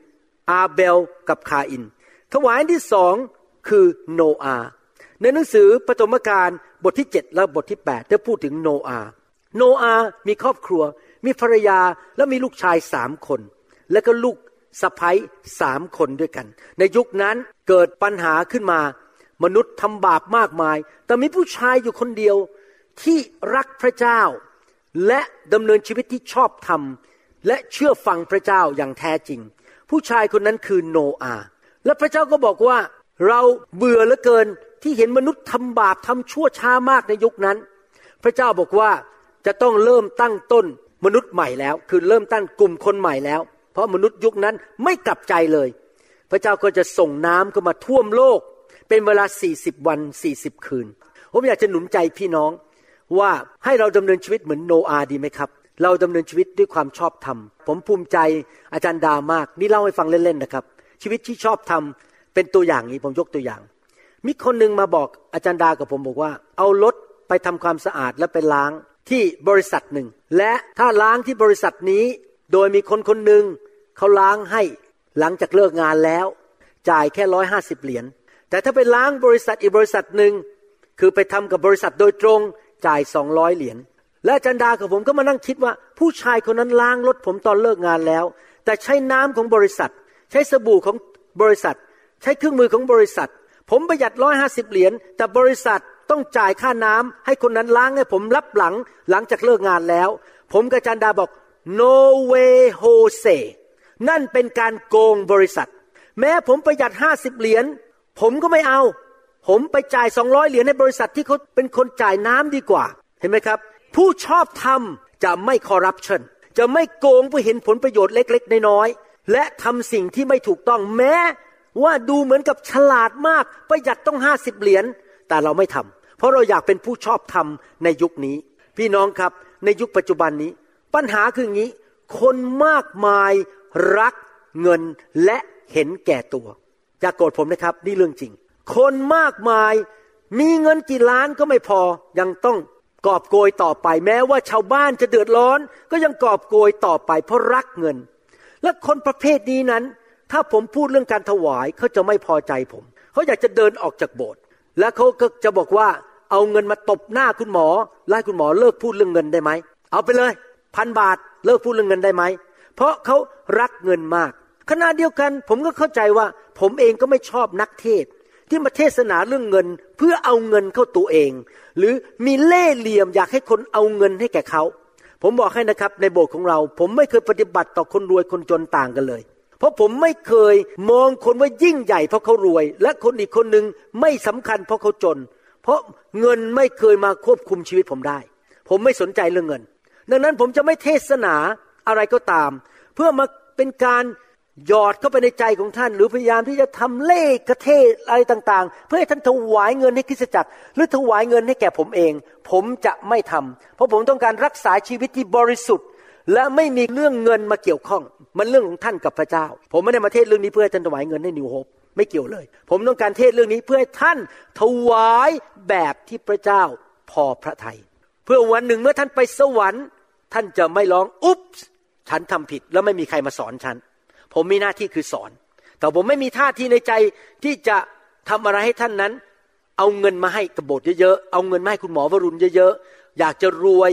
อาเบลกับคาอิน ถวายที่สองคือโนอาในหนังสือปฐมกาลบทที่ 7 และบทที่ 8 ได้พูดถึงโนอา โนอา มีครอบครัว มีภรรยาและมีลูกชายสามคน และก็ลูก สะพ้ยสามคนด้วยกัน ในยุคนั้นเกิดปัญหาขึ้นมา มนุษย์ทำบาปมากมาย แต่มีผู้ชายอยู่คนเดียวที่รักพระเจ้า และดำเนินชีวิตที่ชอบธรรม และเชื่อฟังพระเจ้าอย่างแท้จริง ผู้ชายคนนั้นคือโนอาและพระเจ้าก็บอกว่าเราเบื่อเหลือเกินที่เห็นมนุษย์ทำบาปทำชั่วช้ามากในยุคนั้น พระเจ้าบอกว่าจะต้องเริ่มตั้งต้นมนุษย์ใหม่แล้ว คือเริ่มตั้งกลุ่มคนใหม่แล้ว เพราะมนุษย์ยุคนั้นไม่กลับใจเลย พระเจ้าก็จะส่งน้ำเข้ามาท่วมโลก เป็นเวลา40วัน40คืน ผมอยากจะหนุนใจพี่น้องว่าให้เราดำเนินชีวิตเหมือนโนอาดีไหมครับ เราดำเนินชีวิตด้วยความชอบธรรม ผมภูมิใจอาจารย์ดามาก นี่เล่าให้ฟังเล่นๆนะครับ ชีวิตที่ชอบธรรมเป็นตัวอย่างนี้ผมยกตัวอย่าง มีคนหนึ่งมาบอกอาจารย์ดากับผมบอกว่า เอารถไปทำความสะอาดและไปล้างที่บริษัทหนึ่ง และถ้าล้างที่บริษัทนี้ โดยมีคนคนหนึ่งเขาล้างให้หลังจากเลิกงานแล้ว จ่ายแค่ร้อยห้าสิบเหรียญแต่ถ้าไปล้างบริษัทอีกบริษัทหนึ่งคือไปทำกับบริษัทโดยตรงจ่ายสองร้อยเหรียญและจารย์ดากับผมก็มานั่งคิดว่า ผู้ชายคนนั้นล้างรถผมตอนเลิกงานแล้ว แต่ใช้น้ำของบริษัท ใช้สบู่ของบริษัท ใช้เครื่องมือของบริษัท ผมประหยัดร้อยห้าสิบเหรียญแต่บริษัทต้องจ่ายค่าน้ำให้คนนั้นล้างให้ผมรับหลังหลังจากเลิกงานแล้ว ผมกับจันดาบอก no way Jose นั่นเป็นการโกงบริษัท แม้ผมประหยัดห้าสิบเหรียญผมก็ไม่เอา ผมไปจ่ายสองร้อยเหรียญให้บริษัทที่เขาเป็นคนจ่ายน้ำดีกว่า เห็นไหมครับ ผู้ชอบธรรมจะไม่คอร์รัปชันจะไม่โกงเพื่อเห็นผลประโยชน์เล็กๆ น้อยๆ และทำสิ่งที่ไม่ถูกต้องแม้ว่าดูเหมือนกับฉลาดมากประหยัดต้องห้าสิบเหรียญแต่เราไม่ทำเพราะเราอยากเป็นผู้ชอบธรรมในยุคนี้ พี่น้องครับในยุคปัจจุบันนี้ ปัญหาคืออย่างนี้ คนมากมายรักเงินและเห็นแก่ตัวอย่ากโกรธผมนะครับ นี่เรื่องจริง คนมากมายมีเงินกี่ล้านก็ไม่พอ ยังต้องกอบโกยต่อไป แม้ว่าชาวบ้านจะเดือดร้อน ก็ยังกอบโกยต่อไป เพราะรักเงิน และคนประเภทนี้นั้น ถ้าผมพูดเรื่องการถวายเขาจะไม่พอใจผม เขาอยากจะเดินออกจากโบสถ์และเขาก็จะบอกว่าเอาเงินมาตบหน้าคุณหมอไล่คุณหมอเลิกพูดเรื่องเงินได้ไหมเอาไปเลย พันบาทเลิกพูดเรื่องเงินได้ไหม เพราะเขารักเงินมาก ขณะเดียวกันผมก็เข้าใจว่า ผมเองก็ไม่ชอบนักเทศ ที่มาเทศนาเรื่องเงินเพื่อเอาเงินเข้าตัวเอง หรือมีเล่ห์เหลี่ยมอยากให้คนเอาเงินให้แก่เขา ผมบอกให้นะครับในโบสถ์ของเรา ผมไม่เคยปฏิบัติต่อคนรวยคนจนต่างกันเลย เพราะผมไม่เคยมองคนว่ายิ่งใหญ่เพราะเขารวย และคนอีกคนหนึ่งไม่สำคัญเพราะเขาจน เพราะเงินไม่เคยมาควบคุมชีวิตผมได้ ผมไม่สนใจเรื่องเงิน ดังนั้นผมจะไม่เทศนาอะไรก็ตาม เพื่อมาเป็นการหยอดเข้าไปในใจของท่าน หรือพยายามที่จะทำเล่กระเทศอะไรต่าง ๆ เพื่อให้ท่านถวายเงินให้คริสตจักร หรือถวายเงินให้แก่ผมเอง ผมจะไม่ทำเพราะผมต้องการรักษาชีวิตที่บริสุทธิ์ และไม่มีเรื่องเงินมาเกี่ยวข้อง มันเรื่องของท่านกับพระเจ้า ผมไม่ได้มาเทศเรื่องนี้เพื่อให้ท่านถวายเงินให้นิวโฮปไม่เกี่ยวเลย ผมต้องการเทศเรื่องนี้เพื่อให้ท่านถวายแบบที่พระเจ้าพอพระทยัยเพื่อวันหนึ่งเมื่อท่านไปสวรรค์ ท่านจะไม่ร้องอุ๊บฉันทำผิดแล้วไม่มีใครมาสอนฉัน ผมมีหน้าที่คือสอน แต่ผมไม่มีท่าทีในใจที่จะทำอะไรให้ท่านนั้น เอาเงินมาให้กบฏเยอะๆ เอาเงินมาให้คุณหมอวรุณเยอะๆ อยากจะรวย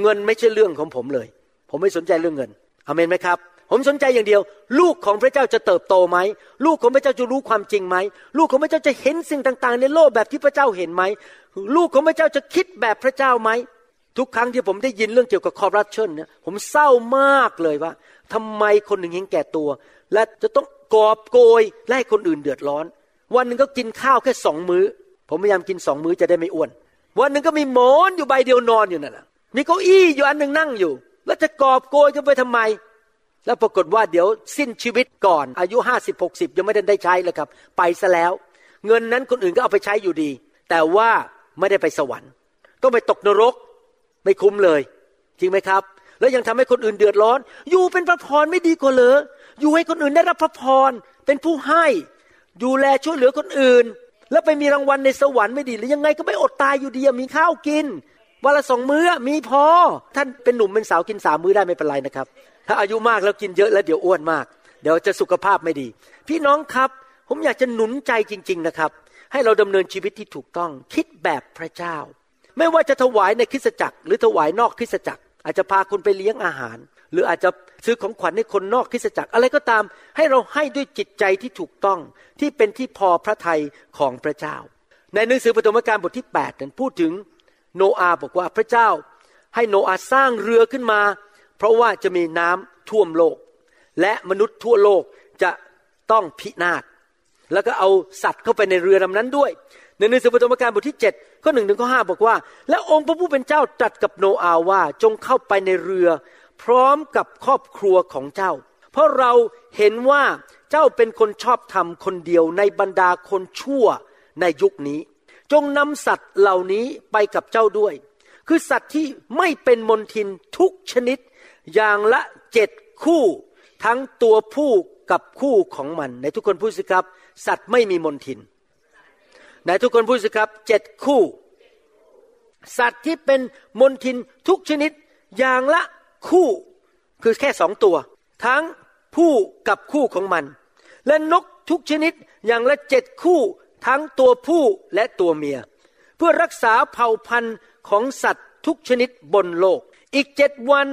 เงินไม่ใช่เรื่องของผมเลย ผมไม่สนใจเรื่องเงินอเมนไหมครับ ผมสนใจอย่างเดียว ลูกของพระเจ้าจะเติบโตไหม ลูกของพระเจ้าจะรู้ความจริงไหม ลูกของพระเจ้าจะเห็นสิ่งต่าง ๆ ในโลกแบบที่พระเจ้าเห็นไหม ลูกของพระเจ้าจะคิดแบบพระเจ้าไหม ทุกครั้งที่ผมได้ยินเรื่องเกี่ยวกับคอร์รัปชันเนี่ยผมเศร้ามากเลยว่าทำไมคนหนึ่งเห็นแก่ตัว และจะต้องกอบโกยและให้คนอื่นเดือดร้อน วันหนึ่งก็กินข้าวแค่สองมือ้อ ผมพยายามกินสองมื้อจะได้ไม่อ้วน วันหนึ่งก็มีหมอนอยู่ใบเดียวนอนอยู่นั่นแหละมีเก้าอี้อยู่อันหนึ่งนั่งอยู่ แล้วจะกอบโกยกันไปทำไม แล้วปรากฏว่าเดี๋ยวสิ้นชีวิตก่อน อายุห้าสิบหกสิบยังไม่ได้ได้ใช้เลยครับ ไปซะแล้ว เงินนั้นคนอื่นก็เอาไปใช้อยู่ดี แต่ว่าไม่ได้ไปสวรรค์ต้องไปตกนรก ไม่คุ้มเลย จริงไหมครับ แล้วยังทำให้คนอื่นเดือดร้อน อยู่เป็นพระพรไม่ดีกว่าเหรออยู่ให้คนอื่นได้รับพระพร เป็นผู้ให้ดูแลช่วยเหลือคนอื่น แล้วไปมีรางวัลในสวรรค์ไม่ดีหรือยังไงก็ไม่อดตายอยู่ดีมีข้าวกินวันละสองมื้อมีพอ ท่านเป็นหนุ่มเป็นสาวกินสามมื้อได้ไม่เป็นไรนะครับ ถ้าอายุมากแล้วกินเยอะแล้วเดี๋ยวอ้วนมาก เดี๋ยวจะสุขภาพไม่ดี พี่น้องครับผมอยากจะหนุนใจจริง ๆนะครับ ให้เราดำเนินชีวิตที่ถูกต้อง คิดแบบพระเจ้า ไม่ว่าจะถวายในคริสตจักร หรือถวายนอกคริสตจักร อาจจะพาคุณไปเลี้ยงอาหาร หรืออาจจะซื้อของขวัญให้คนนอกคริสตจักร อะไรก็ตามให้เราให้ด้วยจิตใจที่ถูกต้องที่เป็นที่พอพระทัยของพระเจ้า ในหนังสือปฐมกาลบทที่8นั้นพูดถึงโนอาบอกว่าพระเจ้า ให้โนอาสร้างเรือขึ้นมา เพราะว่าจะมีน้ำท่วมโลก และมนุษย์ทั่วโลกจะต้องพินาศแล้วก็เอาสัตว์เข้าไปในเรือลำนั้นด้วย ในหนังสือปฐมกาลบทที่7ข้อหนึ่งถึงข้อห้าบอกว่า และองค์พระผู้เป็นเจ้าตรัสกับโนอาว่าจงเข้าไปในเรือ พร้อมกับครอบครัวของเจ้า เพราะเราเห็นว่าเจ้าเป็นคนชอบธรรมคนเดียวในบรรดาคนชั่วในยุคนี้ จงนำสัตว์เหล่านี้ไปกับเจ้าด้วย คือสัตว์ที่ไม่เป็นมนทินทุกชนิด อย่างละเจ็ดคู่ ทั้งตัวผู้กับคู่ของมัน ในทุกคนพูดสิครับ สัตว์ไม่มีมนทิน ในทุกคนพูดสิครับเจ็ดคู่ สัตว์ที่เป็นมนทินทุกชนิดอย่างละคู่ คือแค่สองตัว ทั้งผู้กับคู่ของมัน และนกทุกชนิดอย่างละเจ็ดคู่ทั้งตัวผู้และตัวเมีย เพื่อรักษาเผ่าพันธุ์ของสัตว์ทุกชนิดบนโลก อีกเจ็ดวัน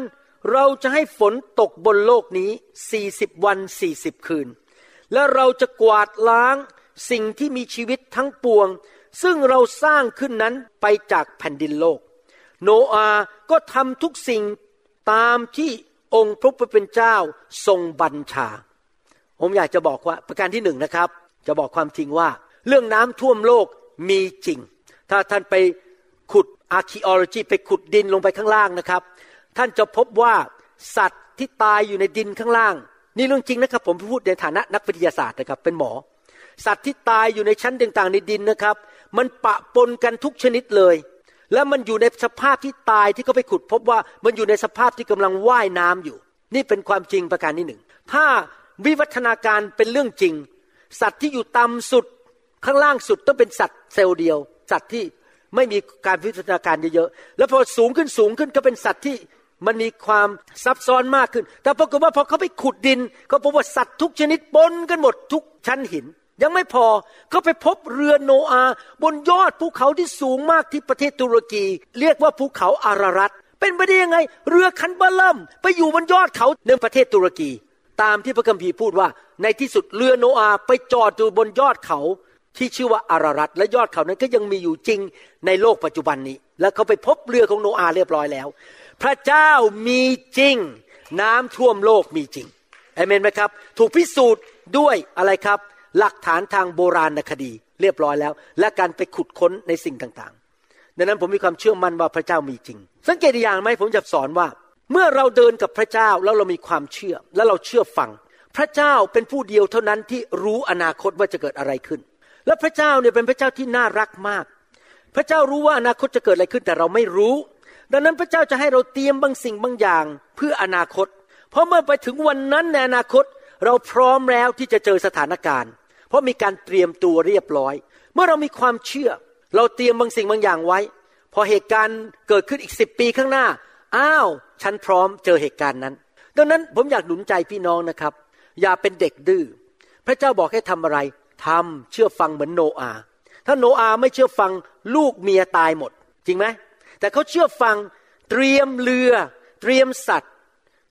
เราจะให้ฝนตกบนโลกนี้สี่สิบวันสี่สิบคืน และเราจะกวาดล้าง สิ่งที่มีชีวิตทั้งปวง ซึ่งเราสร้างขึ้นนั้นไปจากแผ่นดินโลก โนอาก็ทำทุกสิ่งตามที่องค์พระผู้เป็นเจ้าทรงบัญชา ผมอยากจะบอกว่าประการที่หนึ่งนะครับ จะบอกความจริงว่า เรื่องน้ำท่วมโลกมีจริง ถ้าท่านไปขุด archaeology ไปขุดดินลงไปข้างล่างนะครับ ท่านจะพบว่าสัตว์ที่ตายอยู่ในดินข้างล่าง นี่เรื่องจริงนะครับ ผมพูดในฐานะนักวิทยาศาสตร์นะครับ เป็นหมอ สัตว์ที่ตายอยู่ในชั้นต่างๆในดินนะครับ มันปะปนกันทุกชนิดเลย แล้วมันอยู่ในสภาพที่ตายที่เขาไปขุด พบว่ามันอยู่ในสภาพที่กำลังว่ายน้ำอยู่ นี่เป็นความจริงประการที่หนึ่งถ้าวิวัฒนาการเป็นเรื่องจริง สัตว์ที่อยู่ต่ำสุดข้างล่างสุดต้องเป็นสัตว์เซลล์เดียว สัตว์ที่ไม่มีการวิวัฒนาการเยอะๆแล้วพอสูงขึ้นสูงขึ้นก็เป็นสัตว์ที่มันมีความซับซ้อนมากขึ้น แต่ปรากฏว่าพอเขาไปขุดดิน ก็พบว่าสัตว์ทุกชนิดปนกันหมดทุกชั้นหิน ยังไม่พอก็ไปพบเรือโนอาบนยอดภูเขาที่สูงมากที่ประเทศตุรกี เรียกว่าภูเขาอารารัตเป็นไปได้ยังไง เรือคันเบลัมไปอยู่บนยอดเขาในประเทศตุรกี ตามที่พระคัมภีร์พูดว่า ในที่สุดเรือโนอาไปจอดอยู่บนยอดเขาที่ชื่อว่าอารารัตและยอดเขานั้นก็ยังมีอยู่จริงในโลกปัจจุบันนี้ แล้วเขาไปพบเรือของโนอาเรียบร้อยแล้ว พระเจ้ามีจริง น้ำท่วมโลกมีจริงเอเมนไหมครับ ถูกพิสูจน์ด้วยอะไรครับ หลักฐานทางโบราณคดี เรียบร้อยแล้ว และการไปขุดค้นในสิ่งต่างๆ ดังนั้นผมมีความเชื่อมั่นว่าพระเจ้ามีจริง สังเกตอย่างไหมผมจะสอนว่า เมื่อเราเดินกับพระเจ้าแล้วเรามีความเชื่อและเราเชื่อฟัง พระเจ้าเป็นผู้เดียวเท่านั้นที่รู้อนาคตว่าจะเกิดอะไรขึ้น และพระเจ้าเนี่ยเป็นพระเจ้าที่น่ารักมาก พระเจ้ารู้ว่าอนาคตจะเกิดอะไรขึ้นแต่เราไม่รู้ ดังนั้นพระเจ้าจะให้เราเตรียมบางสิ่งบางอย่างเพื่ออนาคต เพราะเมื่อไปถึงวันนั้นในอนาคต เราพร้อมแล้วที่จะเจอสถานการณ์ เพราะมีการเตรียมตัวเรียบร้อย เมื่อเรามีความเชื่อ เราเตรียมบางสิ่งบางอย่างไว้ พอเหตุการณ์เกิดขึ้นอีกสิบปีข้างหน้า อ้าว ฉันพร้อมเจอเหตุการณ์นั้น ดังนั้นผมอยากหนุนใจพี่น้องนะครับ อย่าเป็นเด็กดื้อ พระเจ้าบอกให้ทำอะไรทำเชื่อฟังเหมือนโนอา ถ้าโนอาไม่เชื่อฟังลูกเมียตายหมด จริงไหม แต่เขาเชื่อฟังเตรียมเรือ เตรียมสัตว์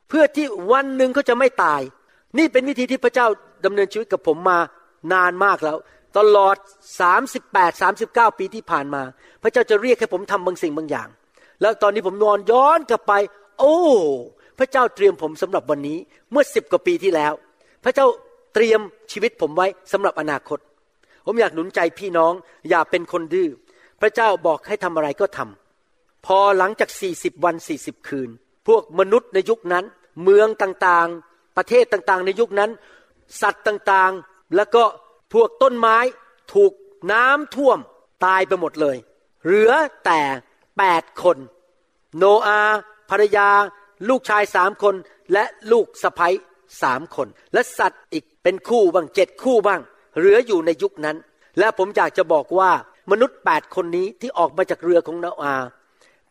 เพื่อที่วันหนึ่งเขาจะไม่ตาย นี่เป็นวิธีที่พระเจ้าดำเนินชีวิตกับผมมานานมากแล้ว ตลอด 38 39 ปีที่ผ่านมา พระเจ้าจะเรียกให้ผมทำบางสิ่งบางอย่าง แล้วตอนนี้ผมนอนย้อนกลับไป โอ้ พระเจ้าเตรียมผมสำหรับวันนี้เมื่อสิบกว่าปีที่แล้ว พระเจ้าเตรียมชีวิตผมไว้สำหรับอนาคต ผมอยากหนุนใจพี่น้องอย่าเป็นคนดื้อพระเจ้าบอกให้ทำอะไรก็ทำพอหลังจาก 40 วัน 40 คืน พวกมนุษย์ในยุคนั้น เมืองต่าง ประเทศต่างๆ ในยุคนั้น สัตว์ต่างๆ แล้วก็พวกต้นไม้ถูกน้ำท่วมตายไปหมดเลย เหลือแต่แปดคน โนอาภรรยา ลูกชายสามคน และลูกสะพ้ยสามคน และสัตว์อีกเป็นคู่บ้างเจ็ดคู่บ้าง เหลืออยู่ในยุคนั้น และผมอยากจะบอกว่ามนุษย์แปดคนนี้ที่ออกมาจากเรือของโนอา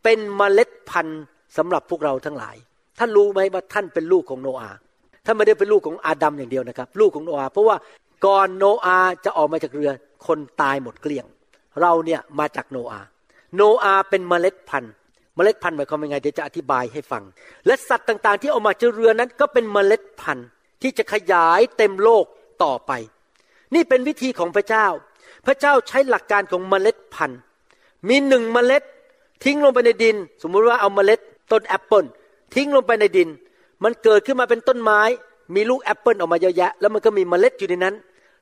เป็นเมล็ดพันธุ์สำหรับพวกเราทั้งหลาย ท่านรู้ไหมว่าท่านเป็นลูกของโนอา ท่านไม่ได้เป็นลูกของอาดัมอย่างเดียวนะครับ ลูกของโนอาเพราะว่าก่อนโนอาจะออกมาจากเรือคนตายหมดเกลี้ยง เราเนี่ยมาจากโนอาโนอาเป็นเมล็ดพันธุ์ เมล็ดพันธุ์หมายความว่าไงเดี๋ยวจะอธิบายให้ฟัง และสัตว์ต่างๆ ที่ออกมาจากเรือนั้นก็เป็นเมล็ดพันธุ์ที่จะขยายเต็มโลกต่อไป นี่เป็นวิธีของพระเจ้า พระเจ้าใช้หลักการของเมล็ดพันธุ์ มีหนึ่งเมล็ดทิ้งลงไปในดิน สมมุติว่าเอาเมล็ดต้นแอปเปิลทิ้งลงไปในดิน มันเกิดขึ้นมาเป็นต้นไม้ มีลูกแอปเปิลออกมาเยอะแยะ แล้วมันก็มีเมล็ดอยู่ในนั้น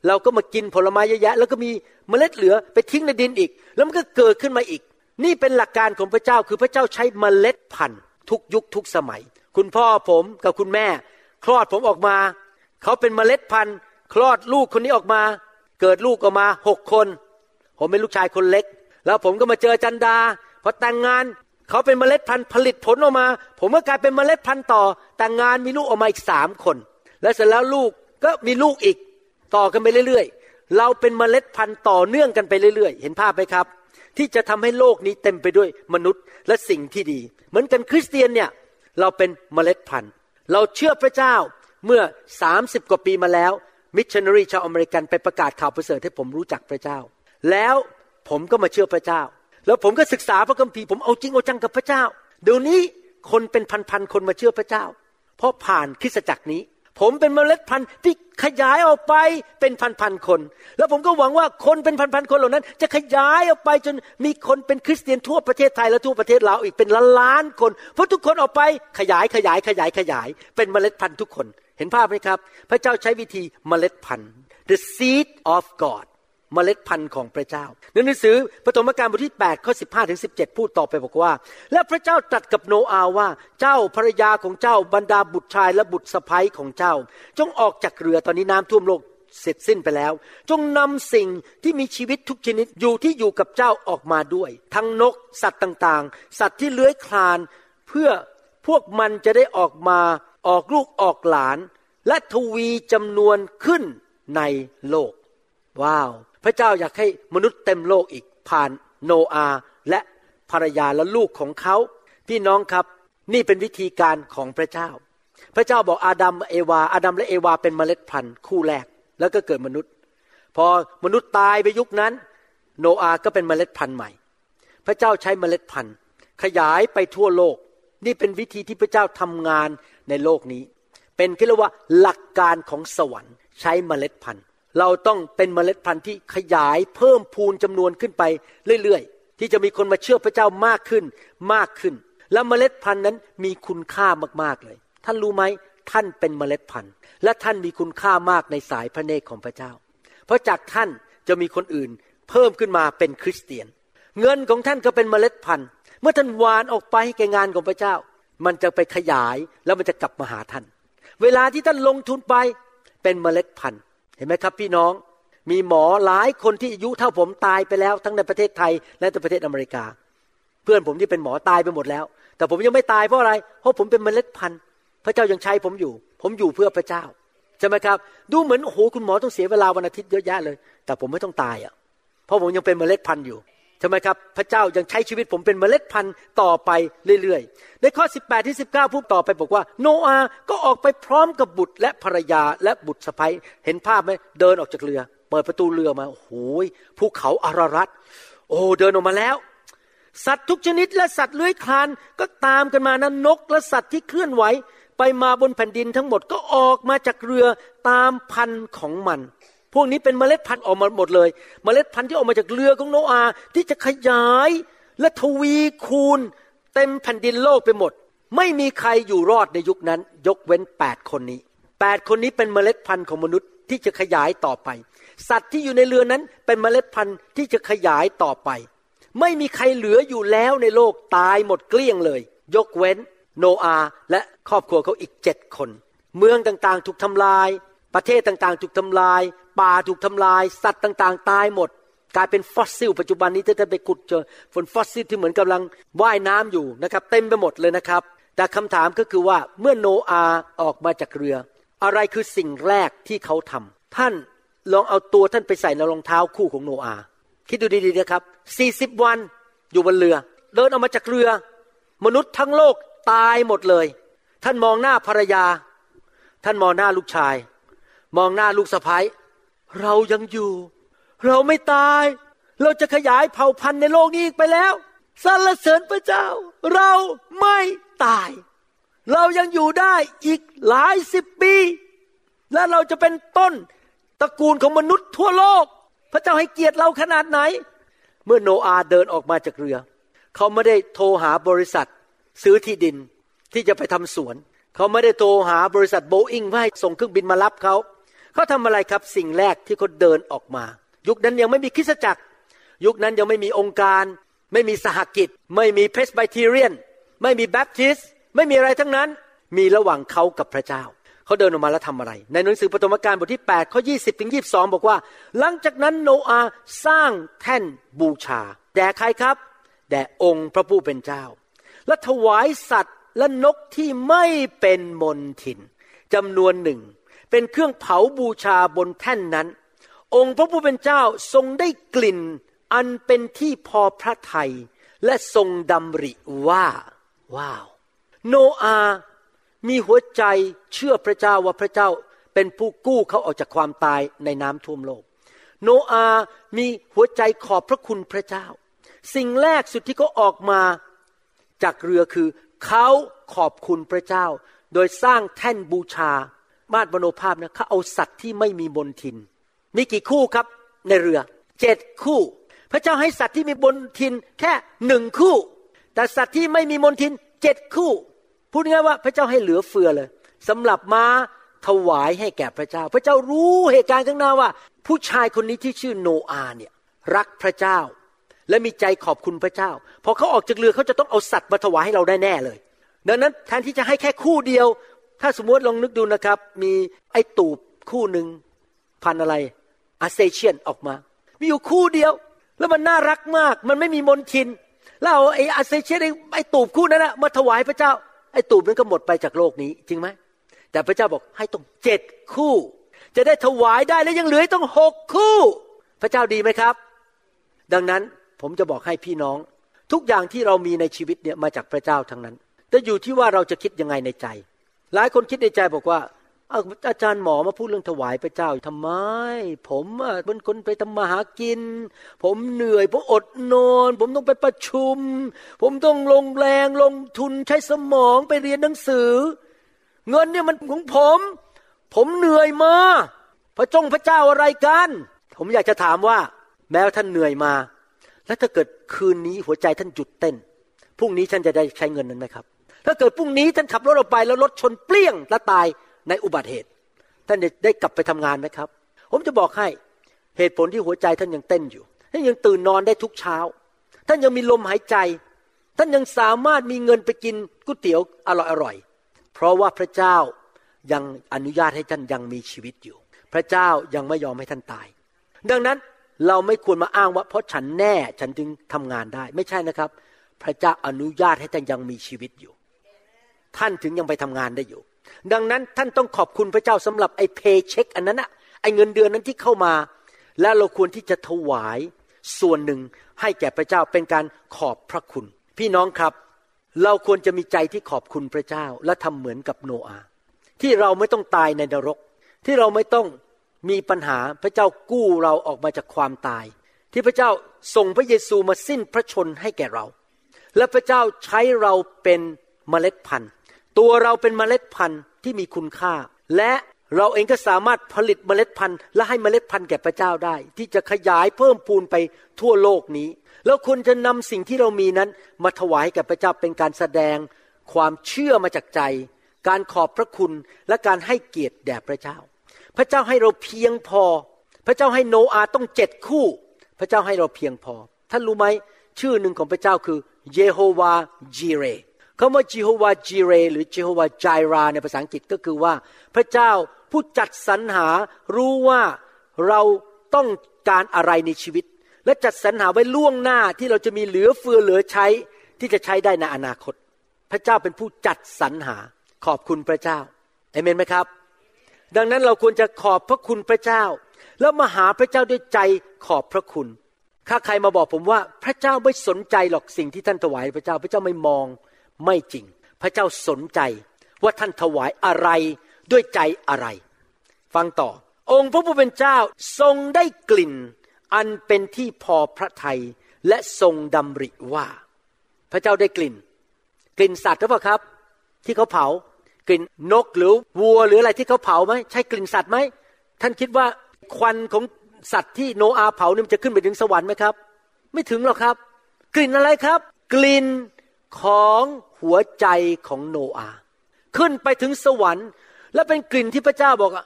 เราก็มากินผลไม้เยอะแยะ แล้วก็มีเมล็ดเหลือไปทิ้งในดินอีก แล้วมันก็เกิดขึ้นมาอีก นี่เป็นหลักการของพระเจ้าคือพระเจ้าใช้เมล็ดพันธุ์ ทุกยุคทุกสมัย คุณพ่อผมกับคุณแม่ คลอดผมออกมา เขาเป็นเมล็ดพันธุ์ คลอดลูกคนนี้ออกมา เกิดลูกออกมาหกคน ผมเป็นลูกชายคนเล็ก แล้วผมก็มาเจอจันดาพอแต่งงาน เขาเป็นเมล็ดพันธุ์ผลิตผลออกมา ผมก็กลายเป็นเมล็ดพันธุ์ต่อ แต่งงานมีลูกออกมาอีกสามคน และเสร็จแล้วลูกก็มีลูกอีกต่อกันไปเรื่อยๆ เราเป็นเมล็ดพันธุ์ต่อเนื่องกันไปเรื่อยๆ เห็นภาพไหมครับ ที่จะทำให้โลกนี้เต็มไปด้วยมนุษย์และสิ่งที่ดี เหมือนกันคริสเตียนเนี่ยเราเป็นเมล็ดพันธุ์ เราเชื่อพระเจ้าเมื่อสามสิบกว่าปีมาแล้ว มิชชันนารีชาวอเมริกันไปประกาศข่าวประเสริฐให้ผมรู้จักพระเจ้า แล้วผมก็มาเชื่อพระเจ้า แล้วผมก็ศึกษาพระคัมภีร์ผมเอาจริงเอาจังกับพระเจ้า เดี๋ยวนี้คนเป็นพันๆคนมาเชื่อพระเจ้า เพราะผ่านคริสตจักรนี้ ผมเป็นเมล็ดพันธุ์ที่ขยายออกไปเป็นพันๆคน แล้วผมก็หวังว่าคนเป็นพันๆคนเหล่านั้น จะขยายออกไปจนมีคนเป็นคริสเตียนทั่วประเทศไทยและทั่วประเทศลาวอีกเป็นล้านๆคน เพราะทุกคนออกไปขยายขยายขยายขยาย เป็นเมล็ดพันธุ์ทุกคน เห็นภาพไหมครับ พระเจ้าใช้วิธีเมล็ดพันธุ์ the seed of God เมล็ดพันธุ์ของพระเจ้าในหนังสือปฐมกาลบทที่8ข้อ15ถึง17 พูดต่อไปบอกว่า และพระเจ้าตรัสกับโนอาว่าเจ้าภรรยาของเจ้าบรรดาบุตรชายและบุตรสะใภ้ของเจ้า จงออกจากเรือตอนนี้น้ำท่วมโลกเสร็จสิ้นไปแล้ว จงนำสิ่งที่มีชีวิตทุกชนิดอยู่ที่อยู่กับเจ้าออกมาด้วย ทั้งนกสัตว์ต่างๆ สัตว์ที่เลื้อยคลาน เพื่อพวกมันจะได้ออกมาออกลูกออกหลาน และทวีจำนวนขึ้นในโลก ว้าว พระเจ้าอยากให้มนุษย์เต็มโลกอีกผ่านโนอาและภรรยาและลูกของเขา พี่น้องครับนี่เป็นวิธีการของพระเจ้า พระเจ้าบอกอาดัมเอวา อาดัมและเอวาเป็นเมล็ดพันธุ์คู่แรก แล้วก็เกิดมนุษย์ พอมนุษย์ตายไปยุคนั้น โนอาก็เป็นเมล็ดพันธุ์ใหม่ พระเจ้าใช้เมล็ดพันธุ์ขยายไปทั่วโลก นี่เป็นวิธีที่พระเจ้าทำงานในโลกนี้ เป็นเรียกว่าหลักการของสวรรค์ใช้เมล็ดพันธุ์ เราต้องเป็นเมล็ดพันธุ์ที่ขยายเพิ่มพูนจำนวนขึ้นไปเรื่อยๆ ที่จะมีคนมาเชื่อพระเจ้ามากขึ้นมากขึ้น และเมล็ดพันธุ์นั้นมีคุณค่ามากๆเลย ท่านรู้ไหมท่านเป็นเมล็ดพันธุ์ และท่านมีคุณค่ามากในสายพระเนตรของพระเจ้า เพราะจากท่านจะมีคนอื่นเพิ่มขึ้นมาเป็นคริสเตียน เงินของท่านก็เป็นเมล็ดพันธุ์ เมื่อท่านวานออกไปให้แก่งานของพระเจ้า มันจะไปขยายแล้วมันจะกลับมาหาท่าน เวลาที่ท่านลงทุนไปเป็นเมล็ดพันธุ์ เห็นไหมครับพี่น้องมีหมอหลายคนที่อายุเท่าผมตายไปแล้ว ทั้งในประเทศไทยและในประเทศอเมริกา เพื่อนผมที่เป็นหมอตายไปหมดแล้ว แต่ผมยังไม่ตายเพราะอะไรเพราะผมเป็นเมล็ดพันธุ์ พระเจ้ายังใช้ผมอยู่ ผมอยู่เพื่อพระเจ้าใช่ไหมครับ ดูเหมือนโอ้โหคุณหมอต้องเสียเวลาวันอาทิตย์เยอะแยะเลย แต่ผมไม่ต้องตายอะเพราะผมยังเป็นเมล็ดพันธุ์อยู่ ใช่ไมครับ พระเจ้ายังใช้ชีวิตผมเป็นเมล็ดพันธุ์ต่อไปเรื่อยๆ ในข้อ 18 ที่ 19 พูดต่อไปบอกว่า โนอาก็ออกไปพร้อมกับบุตรและภรรยาและบุตรสะใภ้เห็นภาพไหมเดินออกจากเรือ เปิดประตูเรือมาโอ้โหภูเขาอารารัตโอ้เดินออกมาแล้ว สัตว์ทุกชนิดและสัตว์เลื้อยคลานก็ตามกันมานั้นนกและสัตว์ที่เคลื่อนไหวไปมาบนแผ่นดินทั้งหมดก็ออกมาจากเรือตามพันธุ์ของมัน พวกนี้เป็นเมล็ดพันธุ์ออกมาหมดเลย เมล็ดพันธุ์ที่ออกมาจากเรือของโนอาที่จะขยายและทวีคูณ เต็มแผ่นดินโลกไปหมด ไม่มีใครอยู่รอดในยุคนั้น ยกเว้นแปดคนนี้แปดคนนี้เป็นเมล็ดพันธุ์ของมนุษย์ที่จะขยายต่อไป สัตว์ที่อยู่ในเรือนั้นเป็นเมล็ดพันธุ์ที่จะขยายต่อไป ไม่มีใครเหลืออยู่แล้วในโลกตายหมดเกลี้ยงเลย ยกเว้น โนอาและครอบครัวเขาอีกเจ็ดคน เมืองต่างๆ ถูกทำลาย ประเทศต่างๆ ถูกทำลาย ป่าถูกทำลาย สัตว์ต่างๆ ตายหมด กลายเป็นฟอสซิล ปัจจุบันนี้ถ้าท่านไปขุดเจอฝนฟอสซิลที่เหมือนกำลังว่ายน้ำอยู่นะครับเต็มไปหมดเลยนะครับ แต่คำถามก็คือว่าเมื่อโนอาออกมาจากเรือ อะไรคือสิ่งแรกที่เขาทำท่านลองเอาตัวท่านไปใส่ในรองเท้าคู่ของโนอาคิดดูดีๆนะครับสี่สิบวันอยู่บนเรือ เดินออกมาจากเรือ มนุษย์ทั้งโลกตายหมดเลย ท่านมองหน้าภรรยา ท่านมองหน้าลูกชาย มองหน้าลูกสะพ้าย เรายังอยู่ เราไม่ตาย เราจะขยายเผ่าพันธุ์ในโลกนี้อีกไปแล้วสรรเสริญพระเจ้า เราไม่ตาย เรายังอยู่ได้อีกหลายสิบปี และเราจะเป็นต้นตระกูลของมนุษย์ทั่วโลก พระเจ้าให้เกียรติเราขนาดไหน เมื่อโนอาเดินออกมาจากเรือ เขาไม่ได้โทรหาบริษัท ซื้อที่ดินที่จะไปทำสวน เขาไม่ได้โทรหาบริษัทโบอิงเพื่อให้ส่งเครื่องบินมารับเขา เขาทำอะไรครับสิ่งแรกที่เขาเดินออกมา ยุคนั้นยังไม่มีคริสตจักร ยุคนั้นยังไม่มีองค์การ ไม่มีสหกิจ ไม่มีเพสไบทีเรียน ไม่มีแบปทิสไม่มีอะไรทั้งนั้น มีระหว่างเขากับพระเจ้าเขาเดินออกมาแล้วทำอะไร ในหนังสือปฐมกาลบทที่8ข้อ20ถึง22 บอกว่า หลังจากนั้นโนอาสร้างแท่นบูชา แด่ใครครับ แด่องค์พระผู้เป็นเจ้า และถวายสัตว์และนกที่ไม่เป็นมนทินจำนวนหนึ่ง เป็นเครื่องเผาบูชาบนแท่นนั้น องค์พระผู้เป็นเจ้าทรงได้กลิ่น อันเป็นที่พอพระทัยและทรงดำริว่า ว้าว โนอามีหัวใจเชื่อพระเจ้าว่าพระเจ้าเป็นผู้กู้เขาออกจากความตายในน้ำท่วมโลก โนอามีหัวใจขอบพระคุณพระเจ้า สิ่งแรกสุดที่เขาออกมาจากเรือคือ เขาขอบคุณพระเจ้า โดยสร้างแท่นบูชา มาดมโนภาพนะเขาเอาสัตว์ที่ไม่มีบนทิน มีกี่คู่ครับในเรือเจ็ดคู่ พระเจ้าให้สัตว์ที่มีบนทินแค่หนึ่งคู่ แต่สัตว์ที่ไม่มีบนทินเจ็ดคู่ พูดง่ายว่าพระเจ้าให้เหลือเฟือเลยสำหรับมาถวายให้แก่พระเจ้า พระเจ้ารู้เหตุการณ์ข้างหน้าว่า ผู้ชายคนนี้ที่ชื่อโนอาเนี่ยรักพระเจ้า และมีใจขอบคุณพระเจ้าพอเขาออกจากเรือเขาจะต้องเอาสัตว์มาถวายให้เราได้แน่เลย ดังนั้นแทนที่จะให้แค่คู่เดียว ถ้าสมมติลองนึกดูนะครับ มีไอ้ตูบคู่หนึ่งพันอะไรอาเซเชียนออกมา มีอยู่คู่เดียว แล้วมันน่ารักมาก มันไม่มีมนทิน แล้วไอ้อาเซเชียนไอ้ตูบคู่นั้นนะมาถวายพระเจ้า ไอ้ตูบนั้นก็หมดไปจากโลกนี้จริงไหม แต่พระเจ้าบอกให้ต้องเจ็ดคู่ จะได้ถวายได้แล้วยังเหลือต้องหกคู่ พระเจ้าดีไหมครับ ดังนั้นผมจะบอกให้พี่น้อง ทุกอย่างที่เรามีในชีวิตเนี่ยมาจากพระเจ้าทั้งนั้น แต่อยู่ที่ว่าเราจะคิดยังไงในใจ หลายคนคิดในใจบอกว่าอาจารย์หมอมาพูดเรื่องถวายพระเจ้าทำไม ผมเป็นคนไปทำมาหากิน ผมเหนื่อยผมอดนอน ผมต้องไปประชุม ผมต้องลงแรงลงทุนใช้สมองไปเรียนหนังสือ เงินเนี่ยมันของผม ผมเหนื่อยมาพระจงพระเจ้าอะไรกัน ผมอยากจะถามว่า แม้ท่านเหนื่อยมา แล้วถ้าเกิดคืนนี้หัวใจท่านหยุดเต้นพรุ่งนี้ท่านจะได้ใช้เงินนั้นไหมครับ ถ้าเกิดพรุ่งนี้ท่านขับรถออกไปแล้วรถชนเปลี่ยงและตายในอุบัติเหตุ ท่านได้กลับไปทำงานไหมครับ ผมจะบอกให้เหตุผลที่หัวใจท่านยังเต้นอยู่ท่านยังตื่นนอนได้ทุกเช้า ท่านยังมีลมหายใจ ท่านยังสามารถมีเงินไปกินก๋วยเตี๋ยวอร่อยๆเพราะว่าพระเจ้ายังอนุญาตให้ท่านยังมีชีวิตอยู่ พระเจ้ายังไม่ยอมให้ท่านตาย ดังนั้นเราไม่ควรมาอ้างว่าเพราะฉันแน่ฉันจึงทำงานได้ ไม่ใช่นะครับ พระเจ้าอนุญาตให้ท่านยังมีชีวิตอยู่ ท่านถึงยังไปทำงานได้อยู่ ดังนั้นท่านต้องขอบคุณพระเจ้าสำหรับไอ้เพย์เช็ค อันนั้นอะไอ้เงินเดือนนั้นที่เข้ามา และเราควรที่จะถวายส่วนหนึ่งให้แก่พระเจ้าเป็นการขอบพระคุณ พี่น้องครับ เราควรจะมีใจที่ขอบคุณพระเจ้าและทำเหมือนกับโนอาที่เราไม่ต้องตายในนรก ที่เราไม่ต้องมีปัญหาพระเจ้ากู้เราออกมาจากความตาย ที่พระเจ้าส่งพระเยซูมาสิ้นพระชนให้แก่เรา และพระเจ้าใช้เราเป็นเมล็ดพันธุ์ ตัวเราเป็นเมล็ดพันธุ์ที่มีคุณค่า และเราเองก็สามารถผลิตเมล็ดพันธุ์ และให้เมล็ดพันธุ์แก่พระเจ้าได้ ที่จะขยายเพิ่มพูนไปทั่วโลกนี้ แล้วคุณจะนำสิ่งที่เรามีนั้น มาถวายแก่พระเจ้าเป็นการแสดงความเชื่อมาจากใจ การขอบพระคุณและการให้เกียรติแด่พระเจ้า พระเจ้าให้เราเพียงพอ พระเจ้าให้โนอาต้องเจ็ดคู่ พระเจ้าให้เราเพียงพอ ท่านรู้ไหมชื่อหนึ่งของพระเจ้าคือ เยโฮวาจีเร คำว่าเยโฮวาจีเร หรือเยโฮวาจายราในภาษาอังกฤษก็คือว่า พระเจ้าผู้จัดสรรหารู้ว่าเราต้องการอะไรในชีวิต และจัดสรรหาไว้ล่วงหน้าที่เราจะมีเหลือเฟือเหลือใช้ที่จะใช้ได้ในอนาคต พระเจ้าเป็นผู้จัดสรรหาขอบคุณพระเจ้าเอเมนไหมครับ ดังนั้นเราควรจะขอบพระคุณพระเจ้า แล้วมาหาพระเจ้าด้วยใจขอบพระคุณถ้าใครมาบอกผมว่าพระเจ้าไม่สนใจหรอกสิ่งที่ท่านถวายพระเจ้า พระเจ้าไม่มอง ไม่จริง พระเจ้าสนใจว่าท่านถวายอะไรด้วยใจอะไร ฟังต่อ องค์พระผู้เป็นเจ้าทรงได้กลิ่น อันเป็นที่พอพระทัยและทรงดำริว่า พระเจ้าได้กลิ่น กลิ่นสัตว์หรือเปล่าครับ ที่เขาเผากลิ่นนกหรือวัวหรืออะไรที่เขาเผาไหมใช่กลิ่นสัตว์ไหมท่านคิดว่าควันของสัตว์ที่โนอาเผานี่มันจะขึ้นไปถึงสวรรค์ไหมครับ ไม่ถึงหรอกครับ กลิ่นอะไรครับ กลิ่นของ หัวใจของโนอาขึ้นไปถึงสวรรค์ และเป็นกลิ่นที่พระเจ้าบอกอะ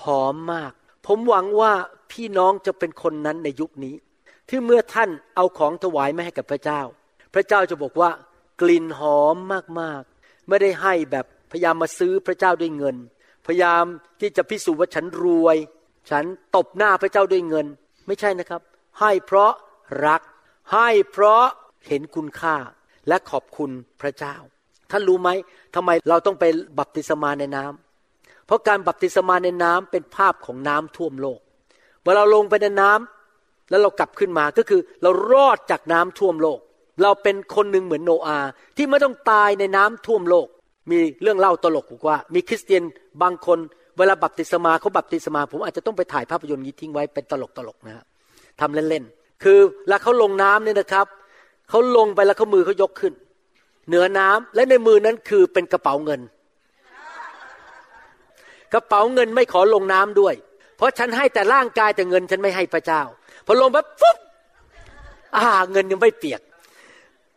หอมมาก ผมหวังว่าพี่น้องจะเป็นคนนั้นในยุคนี้ ที่เมื่อท่านเอาของถวายมาให้กับพระเจ้า พระเจ้าจะบอกว่ากลิ่นหอมมากๆ ไม่ได้ให้แบบพยายามมาซื้อพระเจ้าด้วยเงิน พยายามที่จะพิสูจน์ว่าฉันรวย ฉันตบหน้าพระเจ้าด้วยเงิน ไม่ใช่นะครับ ให้เพราะรัก ให้เพราะเห็นคุณค่า และขอบคุณพระเจ้า ท่านรู้ไหมทำไมเราต้องไปบัพติศมาในน้ำเพราะการบัพติศมาในน้ำเป็นภาพของน้ำท่วมโลกเมื่อเราลงไปในน้ำแล้วเรากลับขึ้นมาก็คือเรารอดจากน้ำท่วมโลก เราเป็นคนหนึ่งเหมือนโนอาที่ไม่ต้องตายในน้ำท่วมโลก มีเรื่องเล่าตลกบอกว่า มีคริสเตียนบางคนเวลาบัพติศมาเขาบัพติศมา ผมอาจจะต้องไปถ่ายภาพยนตร์นี้ทิ้งไว้เป็นตลกตลกนะฮะทำเล่นๆคือแล้วเขาลงน้ำเนี่ยนะครับ เขาลงไปแล้วเขามือเขายกขึ้น เหนือน้ำและในมือนั้นคือเป็นกระเป๋าเงิน กระเป๋าเงินไม่ขอลงน้ำด้วย เพราะฉันให้แต่ร่างกายแต่เงินฉันไม่ให้พระเจ้า พอลงปั๊บฟุ๊บอ่าเงินยังไม่เปียก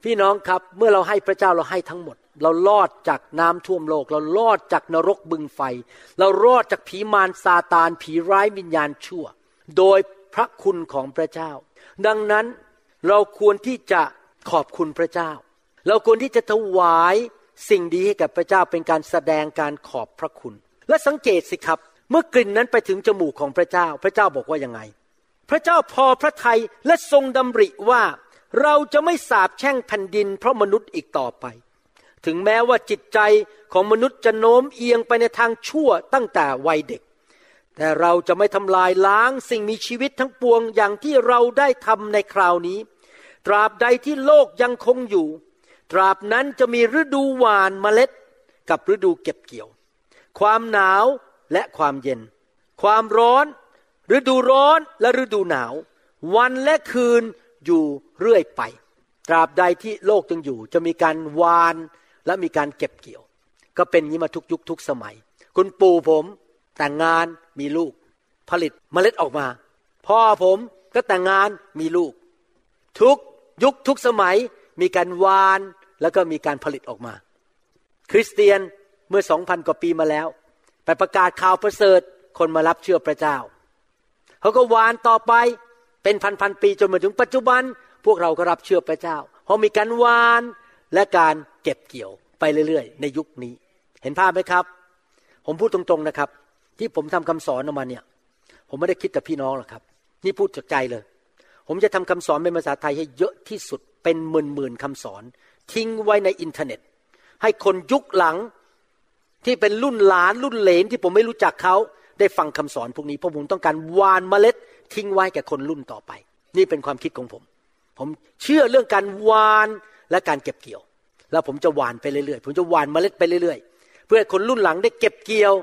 พี่น้องครับเมื่อเราให้พระเจ้าเราให้ทั้งหมด เราลอดจากน้ำท่วมโลก เราลอดจากนรกบึงไฟ เรารอดจากผีมารซาตาน ผีร้ายวิญญาณชั่ว โดยพระคุณของพระเจ้า ดังนั้นเราควรที่จะ ขอบคุณพระเจ้า เราควรที่จะถวายสิ่งดีให้กับพระเจ้าเป็นการแสดงการขอบพระคุณ และสังเกตสิครับ เมื่อกลิ่นนั้นไปถึงจมูกของพระเจ้า พระเจ้าบอกว่ายังไง พระเจ้าพอพระทัยและทรงดำริว่าเราจะไม่สาบแช่งแผ่นดิน เพราะมนุษย์อีกต่อไป ถึงแม้ว่าจิตใจของมนุษย์จะโน้มเอียงไปในทางชั่วตั้งแต่วัยเด็ก แต่เราจะไม่ทำลายล้างสิ่งมีชีวิตทั้งปวงอย่างที่เราได้ทำในคราวนี้ ตราบใดที่โลกยังคงอยู่ ตราบนั้นจะมีฤดูหวานเมล็ด กับฤดูเก็บเกี่ยว ความหนาวและความเย็น ความร้อน ฤดูร้อนและฤดูหนาว วันและคืนอยู่เรื่อยไป ตราบใดที่โลกยังอยู่ จะมีการวานและมีการเก็บเกี่ยว ก็เป็นอย่างนี้มาทุกยุคทุกสมัย คุณปู่ผมแต่งงานมีลูก ผลิตเมล็ดออกมา พ่อผมก็แต่งงานมีลูก ทุกยุคทุกสมัยมีการวานแล้วก็มีการผลิตออกมา คริสเตียนเมื่อสองพันกว่าปีมาแล้ว ไปประกาศข่าวประเสริฐคนมารับเชื่อพระเจ้า เขาก็วานต่อไปเป็นพันพันปีจนมาถึงปัจจุบัน พวกเราก็รับเชื่อพระเจ้า เพราะมีการวานและการเก็บเกี่ยวไปเรื่อยๆ ในยุคนี้ เห็นภาพไหมครับ ผมพูดตรงๆนะครับ ที่ผมทำคำสอนออกมาเนี่ย ผมไม่ได้คิดแต่พี่น้องหรอกครับ นี่พูดจากใจเลย ผมจะทำคำสอนเป็นภาษาไทยให้เยอะที่สุดเป็นหมื่นหมื่นคำสอน ทิ้งไว้ในอินเทอร์เน็ต ให้คนยุคหลังที่เป็นรุ่นหลานรุ่นเหลนที่ผมไม่รู้จักเขาได้ฟังคำสอนพวกนี้เพราะผมต้องการวานเมล็ด ทิ้งไว้แก่คนรุ่นต่อไป นี่เป็นความคิดของผม ผมเชื่อเรื่องการวานและการเก็บเกี่ยว แล้วผมจะวานไปเรื่อยๆผมจะวานเมล็ดไปเรื่อยๆ เพื่อคนรุ่นหลังได้เก็บเกี่ยว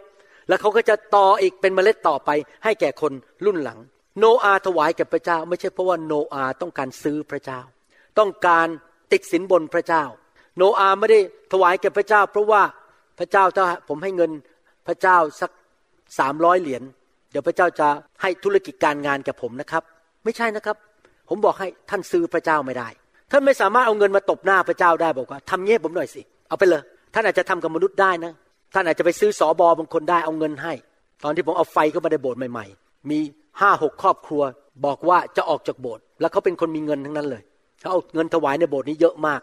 แล้วเขาก็จะต่ออีกเป็นเมล็ดต่อไป ให้แก่คนรุ่นหลัง โนอาถวายแก่พระเจ้า ไม่ใช่เพราะว่าโนอาต้องการซื้อพระเจ้า ต้องการติดสินบนพระเจ้า โนอาไม่ได้ถวายแก่พระเจ้า เพราะว่าพระเจ้าถ้าผมให้เงินพระเจ้าสักสามร้อยเหรียญเดี๋ยวพระเจ้าจะให้ธุรกิจการงานแก่ผมนะครับ ไม่ใช่นะครับ ผมบอกให้ท่านซื้อพระเจ้าไม่ได้ท่านไม่สามารถเอาเงินมาตบหน้าพระเจ้าได้บอกว่าทำเงี้ยผมหน่อยสิเอาไปเลย ท่านอาจจะทำกับมนุษย์ได้นะท่านอาจจะไปซื้อสอบอบางคนได้เอาเงินให้ ตอนที่ผมเอาไฟเข้ามาในโบสถ์ใหม่ ๆ มี ห้าหกครอบครัว บอกว่าจะออกจากโบสถ์แล้วเขาเป็นคนมีเงินทั้งนั้นเลยเขาเอาเงินถวายในโบสถ์นี้เยอะมาก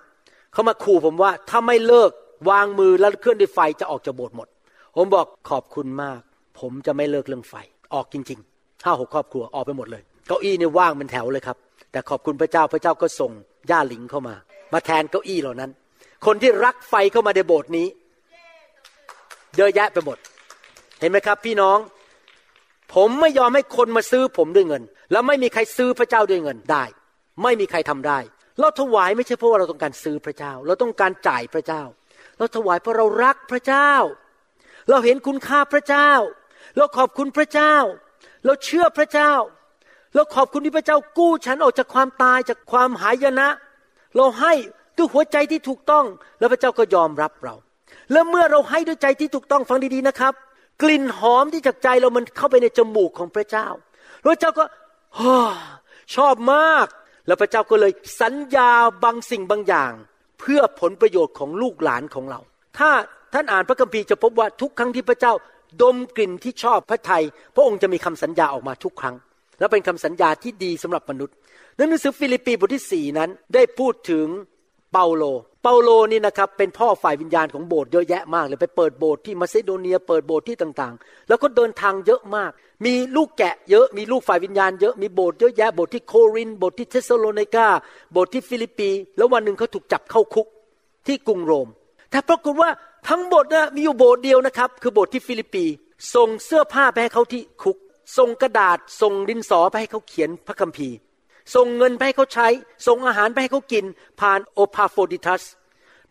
เขามาขู่ผมว่าถ้าไม่เลิกวางมือแล้วเคลื่อนด้วยไฟจะออกจากโบสถ์หมด ผมบอกขอบคุณมาก ผมจะไม่เลิกเรื่องไฟออกจริงๆห้าหกครอบครัวออกไปหมดเลยเก้าอี้เนี่ยว่างเป็นแถวเลยครับ แต่ขอบคุณพระเจ้าพระเจ้าก็ส่งย่าหลิงเข้ามา มาแทนเก้าอี้เหล่านั้น คนที่รักไฟเข้ามาในโบสถ์นี้เยอะแยะไปหมด เห็นไหมครับ พี่น้อง ผมไม่ยอมให้คนมาซื้อผมด้วยเงิน แล้วไม่มีใครซื้อพระเจ้าด้วยเงินได้ ไม่มีใครทำได้ เราถวายไม่ใช่เพราะว่าเราต้องการซื้อพระเจ้า เราต้องการจ่ายพระเจ้า เราถวายเพราะเรารักพระเจ้า เราเห็นคุณค่าพระเจ้า เราขอบคุณพระเจ้า เราเชื่อพระเจ้า เราขอบคุณที่พระเจ้ากู้ฉันออกจากความตายจากความหายนะ เราให้ด้วยหัวใจที่ถูกต้อง แล้วพระเจ้าก็ยอมรับเรา แล้วเมื่อเราให้ด้วยใจที่ถูกต้องฟังดีๆนะครับ กลิ่นหอมที่จากใจเรามันเข้าไปในจมูกของพระเจ้าพระเจ้าก็ชอบมาก แล้วพระเจ้าก็เลยสัญญาบางสิ่งบางอย่าง เพื่อผลประโยชน์ของลูกหลานของเรา ถ้าท่านอ่านพระคัมภีร์จะพบว่าทุกครั้งที่พระเจ้าดมกลิ่นที่ชอบพระทัยพระองค์จะมีคำสัญญาออกมาทุกครั้ง และเป็นคำสัญญาที่ดีสำหรับมนุษย์ในหนังสือฟิลิปปีบทที่สี่นั้นได้พูดถึง เปาโล เปาโลนี่นะครับเป็นพ่อฝ่ายวิญญาณของโบสถ์เยอะแยะมากเลยไปเปิดโบสถ์ที่มาซิโดเนีย เปิดโบสถ์ที่ต่างๆ แล้วก็เดินทางเยอะมาก มีลูกแกะเยอะมีลูกฝ่ายวิญญาณเยอะมีโบสถ์เยอะแยะโบสถ์ที่โครินธ์โบสถ์ที่เทสโลนิกาโบสถ์ที่ฟิลิปปีแล้ววันหนึ่งเขาถูกจับเข้าคุกที่กรุงโรม แต่ปรากฏว่าทั้งโบสถ์นะมีอยู่โบสถ์เดียวนะครับคือโบสถ์ที่ฟิลิปปี ส่งเสื้อผ้าไปให้เขาที่คุกส่งกระดาษส่งดินสอไปให้เขาเขียนพระคัมภีร์ ส่งเงินไปให้เขาใช้ ส่งอาหารไปให้เขากิน ผ่านเอปาโฟรดิทัส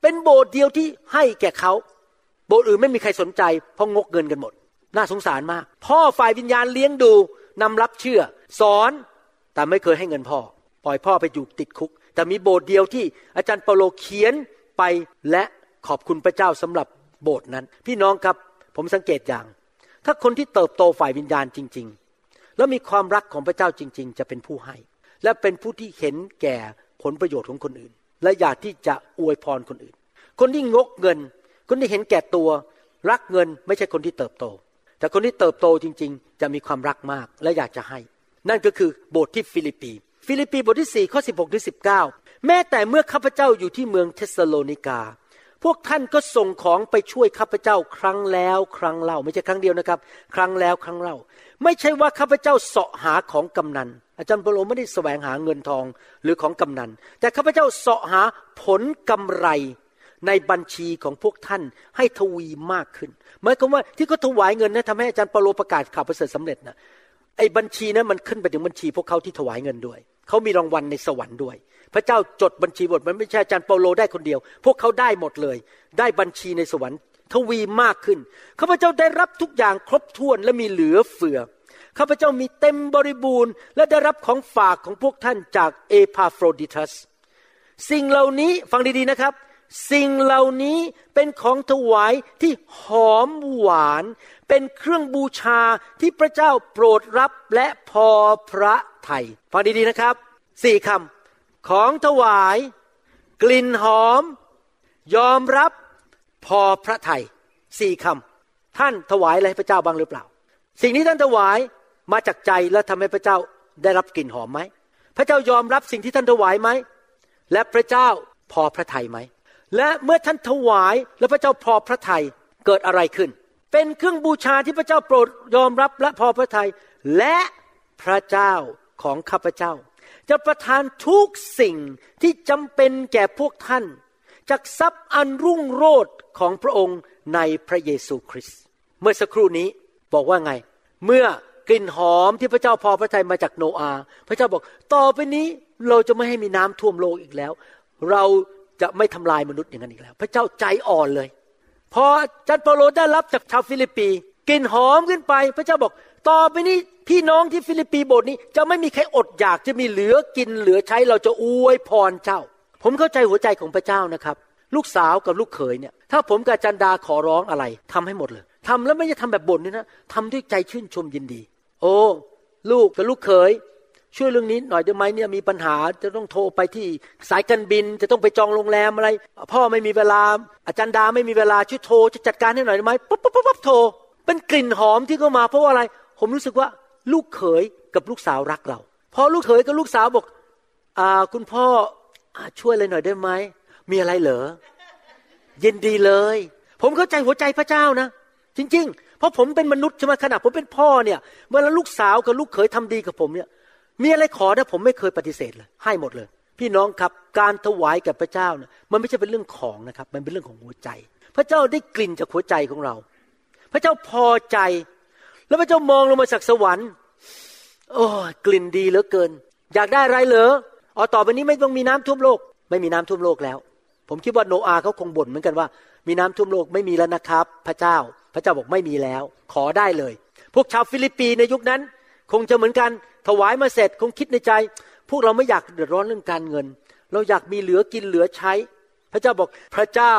เป็นโบสถ์เดียวที่ให้แก่เขา โบสถ์อื่นไม่มีใครสนใจ เพราะงกเงินกันหมด น่าสงสารมาก พ่อฝ่ายวิญญาณเลี้ยงดูนำรับเชื่อ สอน แต่ไม่เคยให้เงินพ่อ ปล่อยพ่อไปอยู่ติดคุก แต่มีโบสถ์เดียวที่อาจารย์เปาโลเขียนไปและขอบคุณพระเจ้าสำหรับโบสถ์นั้น พี่น้องครับผมสังเกตอย่าง ถ้าคนที่เติบโตฝ่ายวิญญาณจริง ๆ แล้วมีความรักของพระเจ้าจริง ๆ จะเป็นผู้ให้ และเป็นผู้ที่เห็นแก่ผลประโยชน์ของคนอื่น และอยากที่จะอวยพรคนอื่น คนที่งกเงิน คนที่เห็นแก่ตัว รักเงินไม่ใช่คนที่เติบโต แต่คนที่เติบโตจริง ๆ จะมีความรักมากและอยากจะให้ นั่นก็คือโบสถ์ที่ฟิลิปปี ฟิลิปปีบทที่4ข้อ16ถึง19 แม้แต่เมื่อข้าพเจ้าอยู่ที่เมืองเทสโลนิกาพวกท่านก็ส่งของไปช่วยข้าพเจ้าครั้งแล้วครั้งเล่า ไม่ใช่ครั้งเดียวนะครับ ครั้งแล้วครั้งเล่า ไม่ใช่ว่าข้าพเจ้าเสาะหาของกำนัน อาจารย์เปาโลไม่ได้แสวงหาเงินทองหรือของกำนัน แต่ข้าพเจ้าเสาะหาผลกำไรในบัญชีของพวกท่านให้ทวีมากขึ้นหมายความว่าที่เขาถวายเงินนะทำให้อาจารย์เปโลประกาศข่าวประเสริฐสำเร็จนะไอ้บัญชีนั้นมันขึ้นไปถึงบัญชีพวกเขาที่ถวายเงินด้วยเขามีรางวัลในสวรรค์ด้วย พระเจ้าจดบัญชีบทมันไม่ใช่อาจารย์เปโลได้คนเดียว พวกเขาได้หมดเลย ได้บัญชีในสวรรค์ทวีมากขึ้นข้าพเจ้าได้รับทุกอย่างครบถ้วนและมีเหลือเฟือ ข้าพเจ้ามีเต็มบริบูรณ์ และได้รับของฝากของพวกท่านจากเอพาโฟรดิทัส สิ่งเหล่านี้ฟังดีๆนะครับ สิ่งเหล่านี้เป็นของถวายที่หอมหวาน เป็นเครื่องบูชาที่พระเจ้าโปรดรับและพอพระไทยฟังดีๆนะครับสี่คำของถวาย กลิ่นหอม ยอมรับพอพระทยัยสี่คำท่านถวายอะไรพระเจ้าบ้างหรือเปล่า สิ่งนี้ท่านถวาย มาจากใจแล้วทำให้พระเจ้าได้รับกลิ่นหอมไหม พระเจ้ายอมรับสิ่งที่ท่านถวายไหม และพระเจ้าพอพระทัยไหม และเมื่อท่านถวายแล้วพระเจ้าพอพระทัยเกิดอะไรขึ้น เป็นเครื่องบูชาที่พระเจ้าโปรดยอมรับและพอพระทัยและพระเจ้าของข้าพเจ้า จะประทานทุกสิ่งที่จำเป็นแก่พวกท่านจากทรัพย์อันรุ่งโรจน์ของพระองค์ในพระเยซูคริสต์เมื่อสักครู่นี้บอกว่าไง เมื่อ กลิ่นหอมที่พระเจ้าพอพระทัยมาจากโนอา พระเจ้าบอกต่อไปนี้เราจะไม่ให้มีน้ำท่วมโลกอีกแล้ว เราจะไม่ทำลายมนุษย์อย่างนั้นอีกแล้ว พระเจ้าใจอ่อนเลยพออาจารย์เปาโลได้รับจากชาวฟิลิปปีกลิ่นหอมขึ้นไป พระเจ้าบอกต่อไปนี้พี่น้องที่ฟิลิปปีโบสถ์นี้ จะไม่มีใครอดอยากจะมีเหลือกินเหลือใช้เราจะอวยพรเจ้า ผมเข้าใจหัวใจของพระเจ้านะครับ ลูกสาวกับลูกเขยเนี่ย ถ้าผมกับจันดาขอร้องอะไรทำให้หมดเลยทำแล้วไม่ใช่ทำแบบบ่นด้วยนะทำด้วยใจชื่นชมยินดี โอ้ลูกกับลูกเขย ช่วยเรื่องนี้หน่อยได้ไหมเนี่ยมีปัญหาจะต้องโทรไปที่สายการบิน จะต้องไปจองโรงแรมอะไร พ่อไม่มีเวลา อาจารย์ดาไม่มีเวลาช่วยโทรจะจัดการให้หน่อยได้ไหมปุ๊บปุ๊บปุ๊บโทรเป็นกลิ่นหอมที่เข้ามาเพราะว่าอะไร ผมรู้สึกว่าลูกเขยกับลูกสาวรักเราพอลูกเขยกับลูกสาวบอกอ่าคุณพ่ออช่วยอะไรหน่อยได้ไหมมีอะไรเหรอยินดีเลย ผมเข้าใจหัวใจพระเจ้านะ จริง ๆ เพราะผมเป็นมนุษย์ใช่ไหมขณะผมเป็นพ่อเนี่ยเวลาลูกสาวกับลูกเขยทำดีกับผมเนี่ย มีอะไรขอนะผมไม่เคยปฏิเสธเลย ให้หมดเลย พี่น้องครับการถวายกับพระเจ้าเนี่ยมันไม่ใช่เป็นเรื่องของนะครับ มันเป็นเรื่องของหัวใจ พระเจ้าได้กลิ่นจากหัวใจของเรา พระเจ้าพอใจ แล้วพระเจ้ามองลงมาจากสวรรค์โอ้กลิ่นดีเหลือเกิน อยากได้อะไรเหรออ๋อต่อไปนี้ไม่ต้องมีน้ำท่วมโลก ไม่มีน้ำท่วมโลกแล้ว ผมคิดว่าโนอาเขาคงบ่นเหมือนกันว่า มีน้ำท่วมโลกไม่มีแล้วนะครับ พระเจ้า พระเจ้าบอกไม่มีแล้ว ขอได้เลย พวกชาวฟิลิปปีในยุคนั้น คงจะเหมือนกัน ถวายมาเสร็จคงคิดในใจ พวกเราไม่อยากเดือดร้อนเรื่องการเงิน เราอยากมีเหลือกินเหลือใช้ พระเจ้าบอกพระเจ้า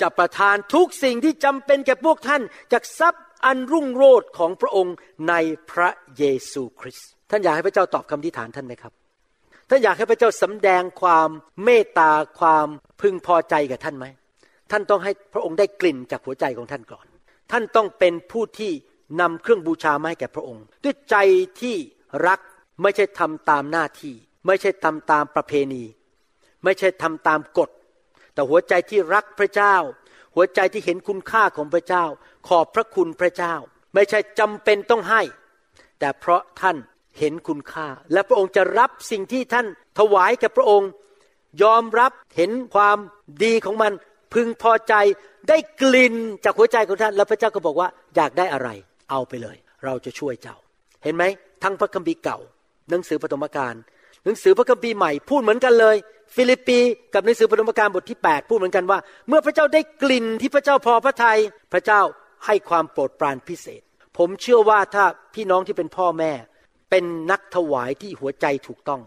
จะประทานทุกสิ่งที่จำเป็นแก่พวกท่านจากทรัพย์อันรุ่งโรจน์ของพระองค์ในพระเยซูคริสต์ท่านอยากให้พระเจ้าตอบคำที่ฐานท่านไหมครับท่านอยากให้พระเจ้าสำแดงความเมตตาความพึงพอใจกับท่านไหม ท่านต้องให้พระองค์ได้กลิ่นจากหัวใจของท่านก่อน ท่านต้องเป็นผู้ที่นำเครื่องบูชามาให้แก่พระองค์ ด้วยใจที่รักไม่ใช่ทำตามหน้าที่ ไม่ใช่ทำตามประเพณี ไม่ใช่ทำตามกฎ แต่หัวใจที่รักพระเจ้า หัวใจที่เห็นคุณค่าของพระเจ้า ขอบพระคุณพระเจ้า ไม่ใช่จำเป็นต้องให้ แต่เพราะท่านเห็นคุณค่า และพระองค์จะรับสิ่งที่ท่านถวายแกับพระองค์ ยอมรับเห็นความดีของมัน พึงพอใจได้กลิ่นจากหัวใจของท่าน แล้วพระเจ้าก็บอกว่าอยากได้อะไร เอาไปเลย เราจะช่วยเจ้า เห็นไหมทั้งพระคัมภีร์เก่า หนังสือปฐมกาลหนังสือพระคัมภีร์ใหม่พูดเหมือนกันเลย ฟิลิปปีกับหนังสือปฐมกาลบทที่ 8 พูดเหมือนกันว่า เมื่อพระเจ้าได้กลิ่นที่พระเจ้าพอพระทัยพระเจ้าให้ความโปรดปรานพิเศษ ผมเชื่อว่าถ้าพี่น้องที่เป็นพ่อแม่ เป็นนักถวายที่หัวใจถูกต้อง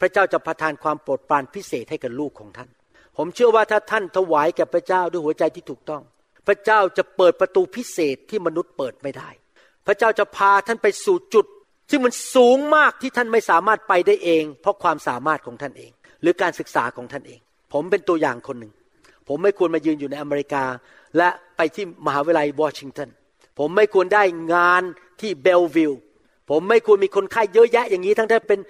พระเจ้าจะประทานความโปรดปรานพิเศษให้กับลูกของท่าน ผมเชื่อว่าถ้าท่านถวายแก่พระเจ้าด้วยหัวใจที่ถูกต้อง พระเจ้าจะเปิดประตูพิเศษที่มนุษย์เปิดไม่ได้ พระเจ้าจะพาท่านไปสู่จุด ซึ่งมันสูงมากที่ท่านไม่สามารถไปได้เอง เพราะความสามารถของท่านเอง หรือการศึกษาของท่านเอง ผมเป็นตัวอย่างคนหนึ่ง ผมไม่ควรมายืนอยู่ในอเมริกา และไปที่มหาวิทยาลัยวอชิงตันผมไม่ควรได้งานที่เบลวิลผมไม่ควรมีคนไข้เยอะแยะอย่างนี้ทั้งที่เป็น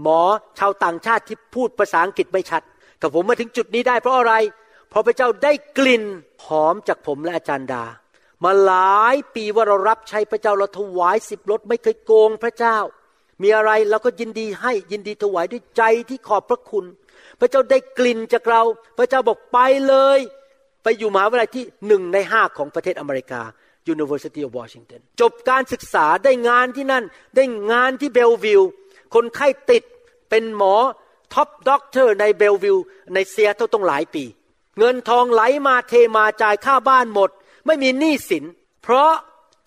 หมอชาวต่างชาติที่พูดภาษาอังกฤษไม่ชัด แต่ผมมาถึงจุดนี้ได้เพราะอะไร เพราะพระเจ้าได้กลิ่นหอมจากผมและอาจารย์ดา มาหลายปีว่าเรารับใช้พระเจ้าเราถวายสิบรถไม่เคยโกงพระเจ้า มีอะไรเราก็ยินดีให้ยินดีถวายด้วยใจที่ขอบพระคุณ พระเจ้าได้กลิ่นจากเรา พระเจ้าบอกไปเลย ไปอยู่มหาวิทยาลัยที่หนึ่งในห้าของประเทศอเมริกา University of Washington จบการศึกษาได้งานที่นั่น ได้งานที่เบลวิลคนไข้ติดเป็นหมอ Top Doctor ใน Bellevue ในเซียเท่า ตั้งหลายปี เงินทองไหลมาเทมาจ่ายค่าบ้านหมด ไม่มีหนี้สิน เพราะ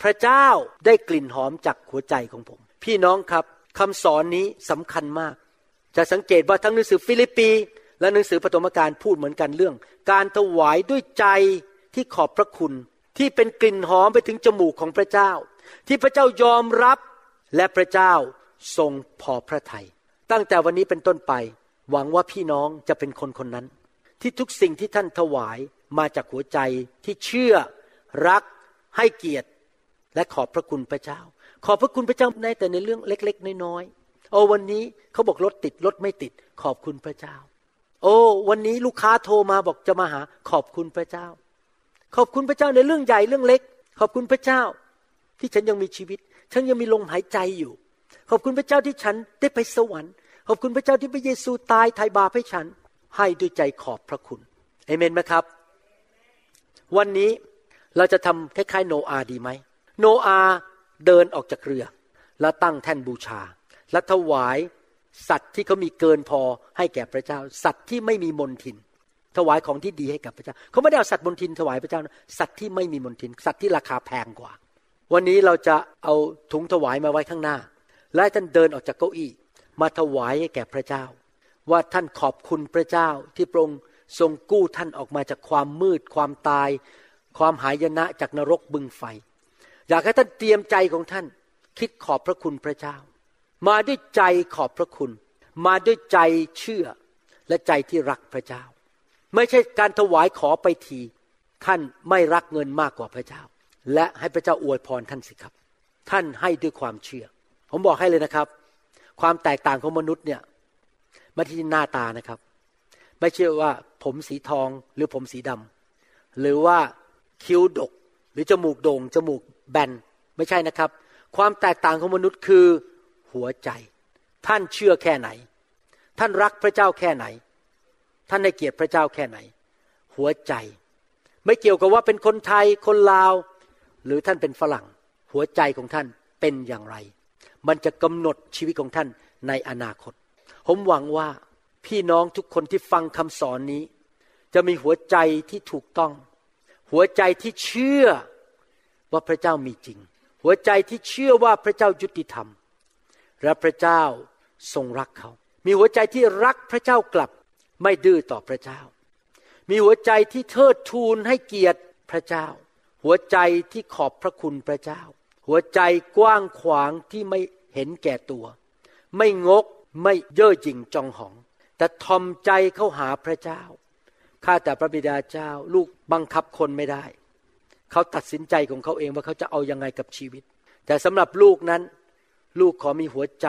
พระเจ้าได้กลิ่นหอมจากหัวใจของผม พี่น้องครับคำสอนนี้สำคัญมาก จะสังเกตว่าทั้งหนังสือฟิลิปปีและหนังสือปฐมกาลพูดเหมือนกันเรื่อง การถวายด้วยใจที่ขอบพระคุณ ที่เป็นกลิ่นหอมไปถึงจมูกของพระเจ้า ที่พระเจ้ายอมรับและพระเจ้าทรงพอพระทยัย ตั้งแต่วันนี้เป็นต้นไป หวังว่าพี่น้องจะเป็นคนคนนั้น ที่ทุกสิ่งที่ท่านถวายมาจากหัวใจที่เชื่อรักให้เกียรติ และขอบพระคุณพระเจ้า ขอบพระคุณพระเจ้าในแต่ในเรื่องเล็ก ๆ น้อยๆโอ้วันนี้เขาบอกรถติดรถไม่ติด ขอบคุณพระเจ้า โอ้วันนี้ลูกค้าโทรมาบอกจะมาหา ขอบคุณพระเจ้า ขอบคุณพระเจ้าในเรื่องใหญ่เรื่องเล็ก ขอบคุณพระเจ้า ที่ฉันยังมีชีวิต ฉันยังมีลมหายใจอยู่ ขอบคุณพระเจ้าที่ฉันได้ไปสวรรค์ ขอบคุณพระเจ้าที่พระเยซูตายไถ่บาปให้ฉัน ให้ด้วยใจขอบพระคุณเอเมนไหมครับ วันนี้เราจะทำคล้ายๆ โนอาดีไหม โนอาเดินออกจากเรือ แล้วตั้งแท่นบูชา และถวายสัตว์ที่เขามีเกินพอให้แก่พระเจ้า สัตว์ที่ไม่มีมนทิน ถวายของที่ดีให้กับพระเจ้า เขาไม่ได้เอาสัตว์มนทินถวายพระเจ้านะสัตว์ที่ไม่มีมนทิน สัตว์ที่ราคาแพงกว่า วันนี้เราจะเอาถุงถวายมาไว้ข้างหน้า และท่านเดินออกจากเก้าอี้ มาถวายให้แก่พระเจ้า ว่าท่านขอบคุณพระเจ้าที่พระองค์ทรงกู้ท่านออกมาจากความมืด ความตาย ความหายนะจากนรกบึงไฟ อยากให้ท่านเตรียมใจของท่าน คิดขอบพระคุณพระเจ้า มาด้วยใจขอบพระคุณ มาด้วยใจเชื่อและใจที่รักพระเจ้า ไม่ใช่การถวายขอไปที ท่านไม่รักเงินมากกว่าพระเจ้า และให้พระเจ้าอวยพรท่านสิครับ ท่านให้ด้วยความเชื่อ ผมบอกให้เลยนะครับ ความแตกต่างของมนุษย์เนี่ยไม่ที่หน้าตานะครับ ไม่เชื่อว่าผมสีทองหรือผมสีดำหรือว่าคิ้วดก หรือจมูกโด่งจมูกแบนไม่ใช่นะครับ ความแตกต่างของมนุษย์คือหัวใจ ท่านเชื่อแค่ไหน ท่านรักพระเจ้าแค่ไหน ท่านให้เกียรติพระเจ้าแค่ไหน หัวใจ ไม่เกี่ยวกับว่าเป็นคนไทยคนลาว หรือท่านเป็นฝรั่ง หัวใจของท่านเป็นอย่างไร มันจะกำหนดชีวิตของท่านในอนาคต ผมหวังว่าพี่น้องทุกคนที่ฟังคำสอนนี้ จะมีหัวใจที่ถูกต้อง หัวใจที่เชื่อว่าพระเจ้ามีจริง หัวใจที่เชื่อว่าพระเจ้ายุติธรรม และพระเจ้าทรงรักเขา มีหัวใจที่รักพระเจ้ากลับไม่ดื้อต่อพระเจ้า มีหัวใจที่เทิดทูนให้เกียรติพระเจ้า หัวใจที่ขอบพระคุณพระเจ้า หัวใจกว้างขวางที่ไม่เห็นแก่ตัว ไม่งกไม่เย่อหยิ่งจองหอง แต่ทอมใจเข้าหาพระเจ้าข้าแต่พระบิดาเจ้าลูกบังคับคนไม่ได้ เขาตัดสินใจของเขาเองว่าเขาจะเอายังไงกับชีวิต แต่สำหรับลูกนั้น ลูกขอมีหัวใจ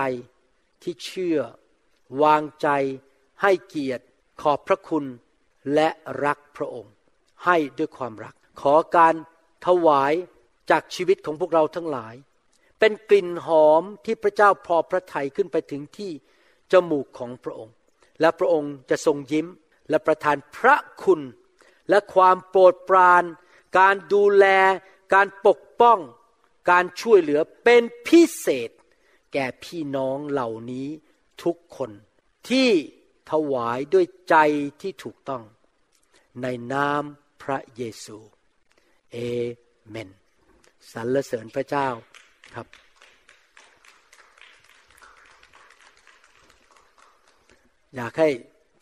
ที่เชื่อ วางใจ ให้เกียรติ ขอบพระคุณและรักพระองค์ ให้ด้วยความรัก ขอการถวาย จากชีวิตของพวกเราทั้งหลาย เป็นกลิ่นหอมที่พระเจ้าพอพระทัยขึ้นไปถึงที่จมูกของพระองค์ และพระองค์จะทรงยิ้มและประทานพระคุณ และความโปรดปราน การดูแล การปกป้อง การช่วยเหลือเป็นพิเศษ แก่พี่น้องเหล่านี้ทุกคนที่ถวายด้วยใจที่ถูกต้อง ในนามพระเยซู เอเมน สรรเสริญพระเจ้าครับ อยากให้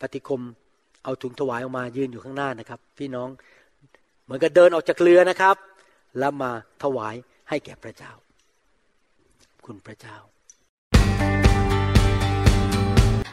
ปฏิคมเอาถุงถวายออกมายืนอยู่ข้างหน้านะครับ พี่น้องเหมือนกับเดินออกจากเรือนะครับ แล้วมาถวายให้แก่พระเจ้า คุณพระเจ้า